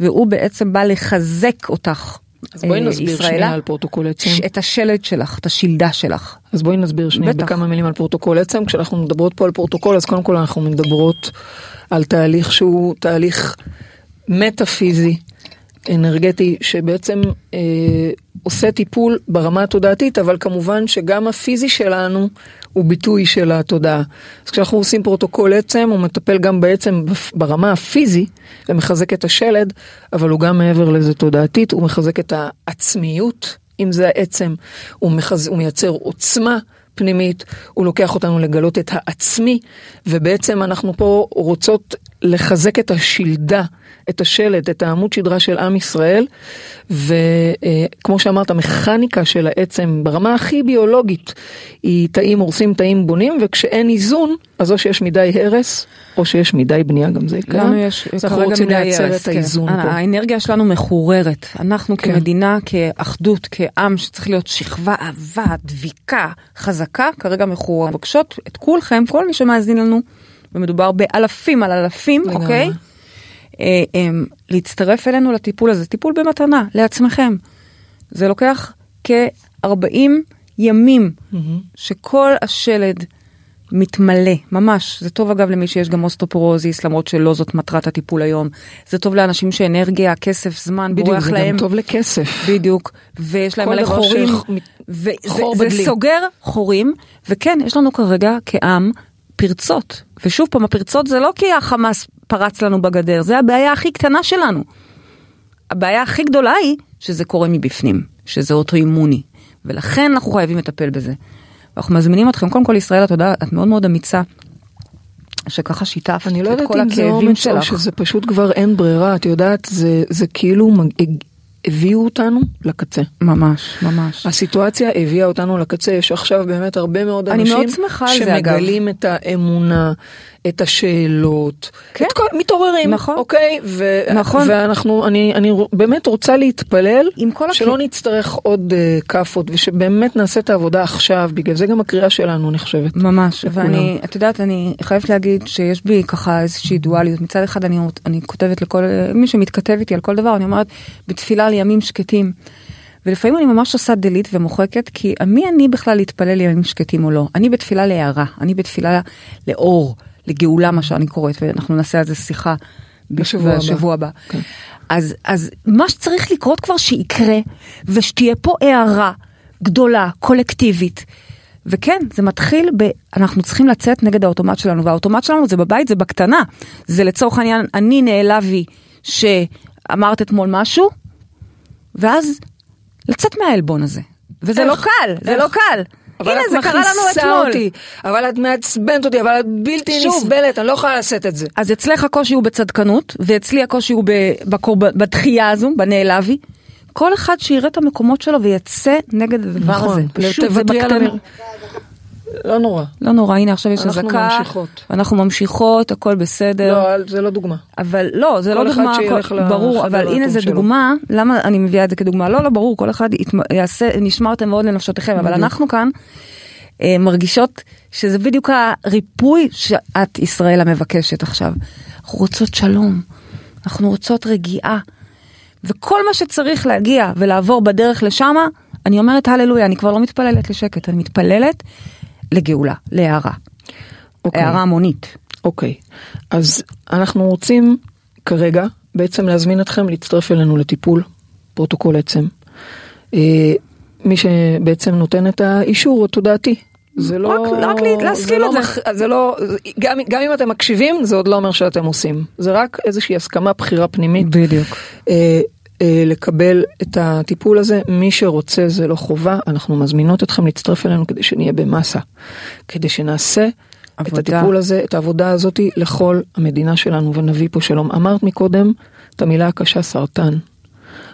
C: והוא בעצם בא לחזק אותך.
B: אז בואי
C: אה,
B: נסביר
C: ישראלה,
B: שנייה על פרוטוקול עצם.
C: את השלד שלך, את השלדה שלך.
B: אז בואי נסביר שנייה
C: בטח.
B: בכמה מילים על פרוטוקול עצם. כשאנחנו מדברות פה על פרוטוקול, אז קודם כל אנחנו מדברות על תהליך שהוא תהליך מטאפיזי, אנרגטי, שבעצם אה, עושה טיפול ברמה התודעתית, אבל כמובן שגם הפיזי שלנו הוא ביטוי של התודעה. אז כשאנחנו עושים פרוטוקול עצם, הוא מטפל גם בעצם ברמה הפיזי ומחזק את השלד, אבל הוא גם מעבר לזה תודעתית, הוא מחזק את העצמיות, אם זה העצם, הוא, מחז... הוא מייצר עוצמה. פנימית, הוא לוקח אותנו לגלות את העצמי, ובעצם אנחנו פה רוצות לחזק את השלדה, את השלד, את העמוד שדרה של עם ישראל, וכמו שאמרת, המכניקה של העצם ברמה הכי ביולוגית היא תאים הורסים, תאים בונים, וכשאין איזון, אז או שיש מדי הרס, או שיש מדי בנייה, גם זה יקרה.
C: לנו יש
B: אז אנחנו רוצים לייצר
C: הרס,
B: את האיזון
C: כן.
B: פה.
C: האנרגיה שלנו מחוררת. אנחנו
B: כן.
C: כמדינה, כאחדות, כעם שצריך להיות שכבה אהבה, דביקה, חזקה, כרגע מחוררת. מבקשות את כולכם, כל מי שמאזין לנו, ומדובר באלפים על אלפים. אוקיי? אה, אה, להצטרף אלינו לטיפול הזה, טיפול במתנה, לעצמכם. זה לוקח כ-40 ימים
B: מהמם.
C: שכל השלד מתמלא, ממש. זה טוב אגב למי שיש גם אוסטופורוזיס, למרות שלא זאת מטרת הטיפול היום. זה טוב לאנשים שאנרגיה, כסף, זמן,
B: בדיוק,
C: בורח
B: זה
C: להם.
B: גם טוב לכסף.
C: בדיוק, ויש להם מלא חורים,
B: שח-
C: וזה
B: חור
C: זה
B: בדלי.
C: סוגר חורים, וכן, יש לנו כרגע כעם פרצות. ושוב פעם, הפרצות זה לא כי החמאס פרץ לנו בגדר, זה הבעיה הכי קטנה שלנו. הבעיה הכי גדולה היא שזה קורה מבפנים, שזה אוטואימוני, ולכן אנחנו חייבים לטפל בזה. ואנחנו מזמינים אתכם, קודם כל ישראל, את יודעת, את מאוד מאוד אמיצה, שככה שיתפת
B: אני לא
C: את
B: יודעת
C: כל
B: אם זה
C: הכאבים
B: אומץ או
C: שלך.
B: שזה פשוט כבר אין ברירה, את יודעת, זה, זה כאילו הביאו אותנו לקצה.
C: ממש, ממש.
B: הסיטואציה הביאה אותנו לקצה, יש עכשיו באמת הרבה מאוד אנשים
C: מאוד על זה.
B: שמגלים את האמונה, את השאלות,
C: כן.
B: את כל, מתעוררים,
C: נכון.
B: אוקיי? ו,
C: נכון.
B: ואנחנו, אני, אני באמת רוצה להתפלל,
C: הכ-
B: שלא נצטרך עוד uh, כאפות, ושבאמת נעשה את העבודה עכשיו, בגלל זה גם הקריאה שלנו, אני חושבת.
C: ממש,
B: לכולם.
C: ואני, את יודעת, אני חייבת להגיד שיש בי ככה איזושהי דואליות. מצד אחד אני, אני כותבת לכל, מי שמתכתב איתי על כל דבר, אני אומרת, בתפילה לימים שקטים. ולפעמים אני ממש עושה דלית ומוחקת, כי מי אני בכלל להתפלל לימים שקטים או לא? אני בתפילה להערה, אני בתפילה לאור, לגאולה, מה שאני קוראת, ואנחנו נעשה על זה שיחה
B: בשבוע הבא.
C: בשבוע הבא.
B: כן.
C: אז, אז מה שצריך לקרות כבר שיקרה, ושתהיה פה הערה גדולה, קולקטיבית. וכן, זה מתחיל ב... אנחנו צריכים לצאת נגד האוטומט שלנו, והאוטומט שלנו זה בבית, זה בקטנה. זה לצורך העניין, אני נעלבי שאמרת אתמול משהו, ואז לצאת מהעלבון הזה. וזה
B: איך?
C: לא קל, זה
B: איך?
C: לא קל.
B: אבל
C: הנה,
B: את
C: זה קרה לנו אתמול.
B: אותי, אבל את מעצבנת אותי, אבל את בלתי
C: שוב.
B: נסבלת, אני לא יכולה לשאת את זה.
C: אז אצלך הקושי הוא בצדקנות, ואצלי הקושי הוא ב- בקורב... בדחייה הזו, בנעלבי. כל אחד שיראה את המקומות שלו ויצא נגד הדבר הזה.
B: נכון,
C: פשוט זה.
B: המר- לא נורא.
C: לא נורא, הנה עכשיו יש
B: אנחנו
C: אזעקה.
B: ממשיכות.
C: אנחנו ממשיכות, הכל בסדר.
B: לא, זה לא דוגמה.
C: אבל לא, זה לא דוגמה, כל- ברור, אבל הנה זה
B: שלו.
C: דוגמה, למה אני מביאה את זה כדוגמה? לא, לא, ברור, כל אחד יעשה, נשמרתם מאוד לנפשותיכם, אבל. אנחנו כאן אה, מרגישות שזה בדיוק הריפוי שאת, ישראלה, מבקשת עכשיו. אנחנו רוצות שלום, אנחנו רוצות רגיעה, וכל מה שצריך להגיע ולעבור בדרך לשמה, אני אומרת הללויה, אני כבר לא מתפללת לשקט, אני מתפללת לגאולה, להארה.
B: אוקיי.
C: הארה המונית.
B: אוקיי, אז אנחנו רוצים כרגע בעצם להזמין אתכם להצטרף אלינו לטיפול, פרוטוקול עצם. אה, מי שבעצם נותן את האישור התודעתי. זה לא,
C: רק- רק לה- להסכים
B: לא
C: את זה.
B: מח- זה לא, גם, גם אם אתם מקשיבים זה עוד לא אומר שאתם עושים, זה רק איזושהי הסכמה, בחירה פנימית.
C: בדיוק.
B: אה, לקבל את הטיפול הזה, מי שרוצה זה לא חובה, אנחנו מזמינות אתכם להצטרף אלינו כדי שנהיה במסה, כדי שנעשה את
C: עבודה.
B: הטיפול הזה, את העבודה הזאתי לכל המדינה שלנו ונביא פה שלום. אמרת מקודם את המילה הקשה סרטן.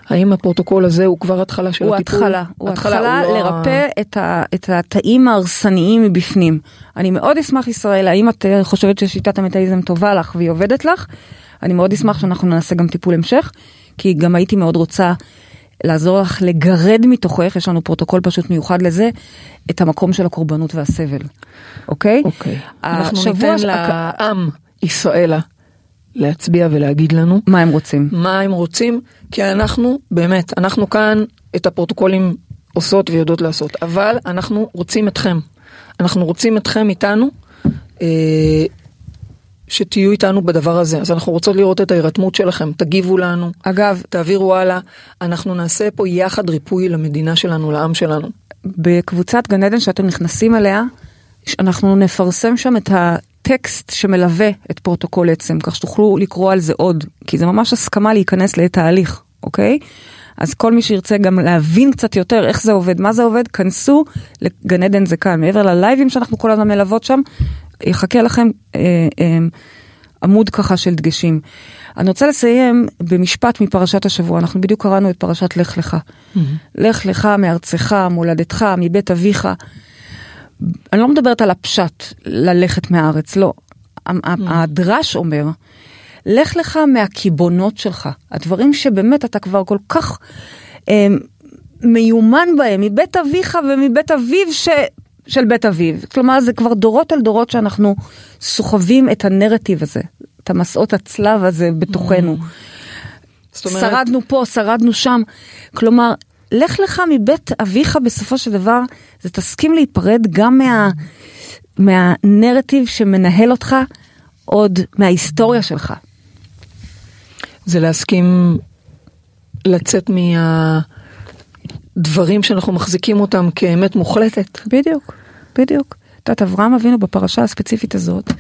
B: האם הפרוטוקול הזה הוא כבר התחלה של
C: הוא
B: הטיפול?
C: התחלה, הוא התחלה
B: הוא לא ה-
C: לרפא את, ה, את התאים ההרסניים מבפנים. אני מאוד אשמח ישראלה, האם את אה, חושבת ששיטת המטאיזם טובה לך והיא עובדת לך? אני מאוד אשמח שאנחנו נעשה גם טיפול המשך, כי גם הייתי מאוד רוצה לעזור לך לגרד מתוכך, יש לנו פרוטוקול פשוט מיוחד לזה, את המקום של הקורבנות והסבל, אוקיי?
B: אוקיי. אנחנו
C: השבוע
B: ניתן לעם ישראלה להצביע ולהגיד לנו
C: מה הם רוצים?
B: מה הם רוצים, כי אנחנו, באמת, אנחנו כאן את הפרוטוקולים עושות ויודעות לעשות, אבל אנחנו רוצים אתכם. אנחנו רוצים אתכם איתנו, אה, שתהיו איתנו בדבר הזה. אז אנחנו רוצות לראות את ההירתמות שלכם, תגיבו לנו,
C: אגב,
B: תעבירו הלאה, אנחנו נעשה פה יחד ריפוי למדינה שלנו, לעם שלנו.
C: בקבוצת גן עדן שאתם נכנסים אליה, אנחנו נפרסם שם את הטקסט שמלווה את פרוטוקול עצם, כך שתוכלו לקרוא על זה עוד, כי זה ממש הסכמה להיכנס לתהליך, אוקיי? אז כל מי שירצה גם להבין קצת יותר איך זה עובד, מה זה עובד, כנסו לגן עדן זה כאן, מעבר ללייבים שאנחנו כל הזמן מלוות שם, יחכה לכם אה, אה, עמוד ככה של דגשים. אני רוצה לסיים במשפט מפרשת השבוע, אנחנו בדיוק קראנו את פרשת לך לך. לך לך מארצך, מולדתך, מבית אביך. אני לא מדברת על הפשט, ללכת מהארץ, לא. ה- הדרש אומר, לך לך מהקיבעונות שלך, הדברים שבאמת אתה כבר כל כך אה, מיומן בהם, מבית אביך ומבית אביו ש... של בית אביו. כלומר, זה כבר דורות על דורות שאנחנו סוחבים את הנרטיב הזה, את המסעות הצלב הזה בתוכנו.
B: זאת אומרת,
C: שרדנו פה, שרדנו שם. כלומר, לך לך מבית אביך בסופו של דבר, זה תסכים להיפרד גם מה... מהנרטיב שמנהל אותך עוד מההיסטוריה שלך.
B: זה להסכים לצאת מהדברים שאנחנו מחזיקים אותם כאמת מוחלטת.
C: בדיוק, בדיוק. את יודעת, אברהם אבינו בפרשה הספציפית הזאת,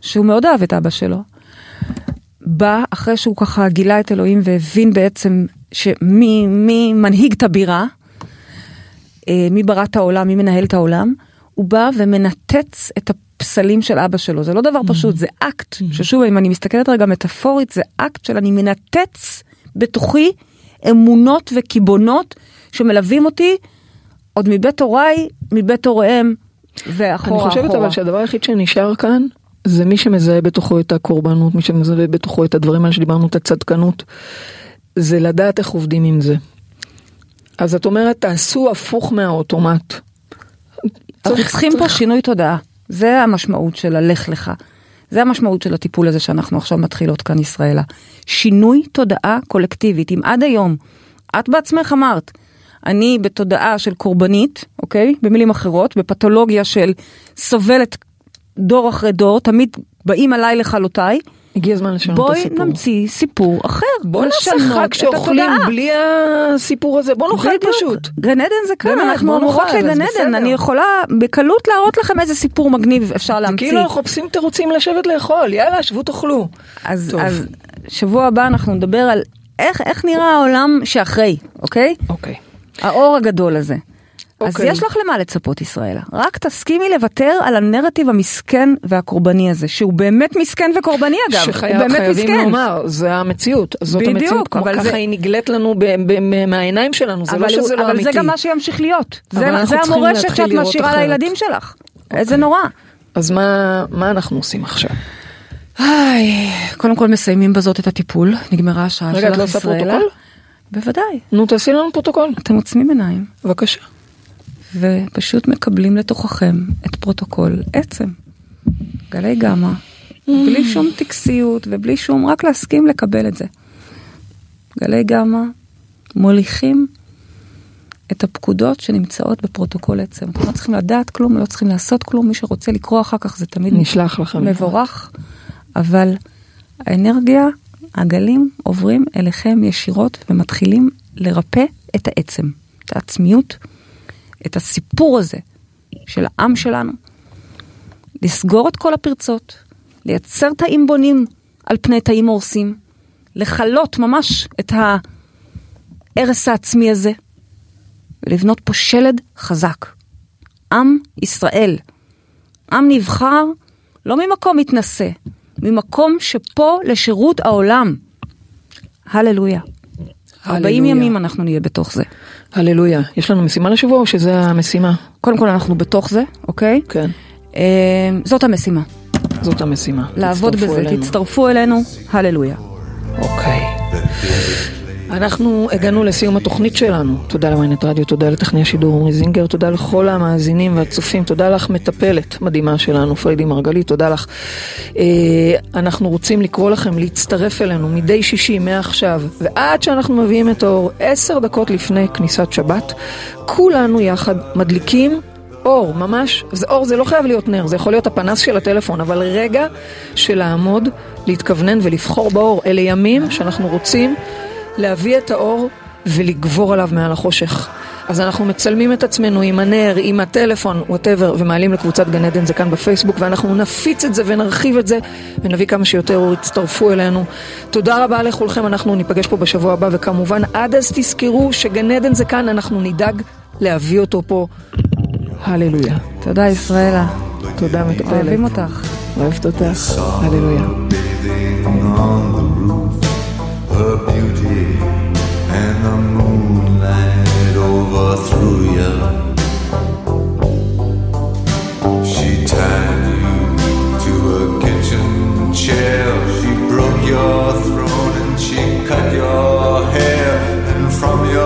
C: שהוא מאוד אהב את אבא שלו, בא אחרי שהוא ככה גילה את אלוהים והבין בעצם שמי מי מנהיג את הבירה, אה, מי ברא את העולם, מי מנהל את העולם, הוא בא ומנתץ את הפסלים של אבא שלו. זה לא דבר פשוט, זה אקט, ששוב, אם אני מסתכלת רגע מטאפורית, זה אקט של אני מנתץ בתוכי אמונות וקיבעונות שמלווים אותי עוד מבית הוריי, מבית הוריהם ואחורה
B: אני חושבת
C: אחורה.
B: אבל שהדבר היחיד שנשאר כאן זה מי שמזהה בתוכו את הקורבנות, מי שמזהה בתוכו את הדברים האלה שדיברנו, את הצדקנות, זה לדעת איך עובדים עם זה. אז את אומרת, תעשו הפוך מהאוטומט.
C: אנחנו צריכים פה שינוי תודעה. זה המשמעות של הלך לך. זה המשמעות של הטיפול הזה שאנחנו עכשיו מתחילות כאן ישראלה. שינוי תודעה קולקטיבית. אם עד היום, את בעצמך אמרת, אני בתודעה של קורבנית, אוקיי? במילים אחרות, בפתולוגיה של סובלת דור אחרי דור, תמיד באים עליי לכלותיי.
B: הגיע הזמן לשנות את
C: בואי
B: הסיפור.
C: נמציא סיפור אחר.
B: בוא נעשה חג שאוכלים. בלי הסיפור הזה, בוא נאכל. פשוט.
C: גן עדן זה כאן, אנחנו אמורות לגן עדן. אני יכולה בקלות להראות לכם איזה סיפור מגניב אפשר להמציא.
B: כאילו אנחנו מחפשים תירוצים לשבת לאכול, יאללה, שבו תאכלו.
C: אז. אז שבוע הבא אנחנו נדבר על איך, איך נראה העולם שאחרי, אוקיי?
B: אוקיי.
C: האור הגדול הזה. אז
B: אוקיי.
C: יש לך למה לצפות ישראלה, רק תסכימי לוותר על הנרטיב המסכן והקורבני הזה, שהוא באמת מסכן וקורבני אגב, הוא באמת
B: שחייבים
C: מסכן.
B: לומר, זה המציאות, זאת
C: בדיוק,
B: המציאות, כמו
C: אבל
B: ככה
C: זה-
B: היא נגלית לנו ב- ב- מהעיניים שלנו, זה לא
C: אבל, הוא-
B: שזה לא
C: אבל
B: אמיתי.
C: זה גם מה שימשיך להיות,
B: אבל
C: זה, זה המורשת שאת משאירה
B: אחרת.
C: לילדים שלך, איזה נורא.
B: אז מה מה אנחנו עושים עכשיו?
C: היי, קודם כל מסיימים בזאת את הטיפול, נגמרה השעה
B: רגע, את
C: שלך
B: לא עושה
C: ישראלה.
B: פרוטוקול?
C: בוודאי,
B: נו, תעשי לנו פרוטוקול,
C: אתם עוצמים עיניים.
B: בבקשה.
C: ופשוט מקבלים לתוככם את פרוטוקול עצם. גלי גמא, בלי שום טקסיות ובלי שום, רק להסכים לקבל את זה. גלי גמא מוליכים את הפקודות שנמצאות בפרוטוקול עצם. אתם לא צריכים לדעת כלום, לא צריכים לעשות כלום, מי שרוצה לקרוא אחר כך זה תמיד
B: נשלח לכם.
C: מבורך, אבל האנרגיה, הגלים עוברים אליכם ישירות ומתחילים לרפא את העצם, את העצמיות, את הסיפור הזה של העם שלנו, לסגור את כל הפרצות, לייצר תאים בונים על פני תאים הורסים, לכלות ממש את ההרס העצמי הזה, ולבנות פה שלד חזק. עם ישראל. עם נבחר לא ממקום מתנשא, ממקום שפה לשירות העולם. הללויה. 40
B: הללויה.
C: ימים אנחנו נהיה בתוך זה.
B: הללויה. יש לנו משימה לשבוע או שזה המשימה?
C: קודם כל אנחנו בתוך זה, אוקיי?
B: כן,
C: אה, זאת המשימה.
B: זאת המשימה.
C: לעבוד בזה,
B: אלינו.
C: תצטרפו אלינו, הללויה.
B: אוקיי. אנחנו הגענו לסיום התוכנית שלנו. תודה לוויינט רדיו, תודה לטכנאי השידור עמרי זינגר, תודה לכל המאזינים והצופים, תודה לך מטפלת מדהימה שלנו, פריידי מרגלית, תודה לך. אה, אנחנו רוצים לקרוא לכם להצטרף אלינו מדי שישי מעכשיו ועד שאנחנו מביאים את האור עשר דקות לפני כניסת שבת, כולנו יחד מדליקים אור, ממש, זה אור זה לא חייב להיות נר, זה יכול להיות הפנס של הטלפון, אבל רגע של לעמוד, להתכוונן ולבחור באור. אלה ימים שאנחנו רוצים להביא את האור ולגבור עליו מעל החושך. אז אנחנו מצלמים את עצמנו עם הנר, עם הטלפון, whatever, ומעלים לקבוצת גן עדן זה כאן בפייסבוק, ואנחנו נפיץ את זה ונרחיב את זה, ונביא כמה שיותר אור, יצטרפו אלינו. תודה רבה לכולכם, אנחנו ניפגש פה בשבוע הבא, וכמובן עד אז תזכרו שגן עדן זה כאן, אנחנו נדאג להביא אותו פה. הללויה.
C: תודה ישראלה,
B: תודה מטפלת.
C: אוהבים אותך.
B: אוהבת אותך. הללויה.
D: her beauty the moonlight overthrew you. She tied you to a kitchen chair, she broke your throne and she cut your hair, and from your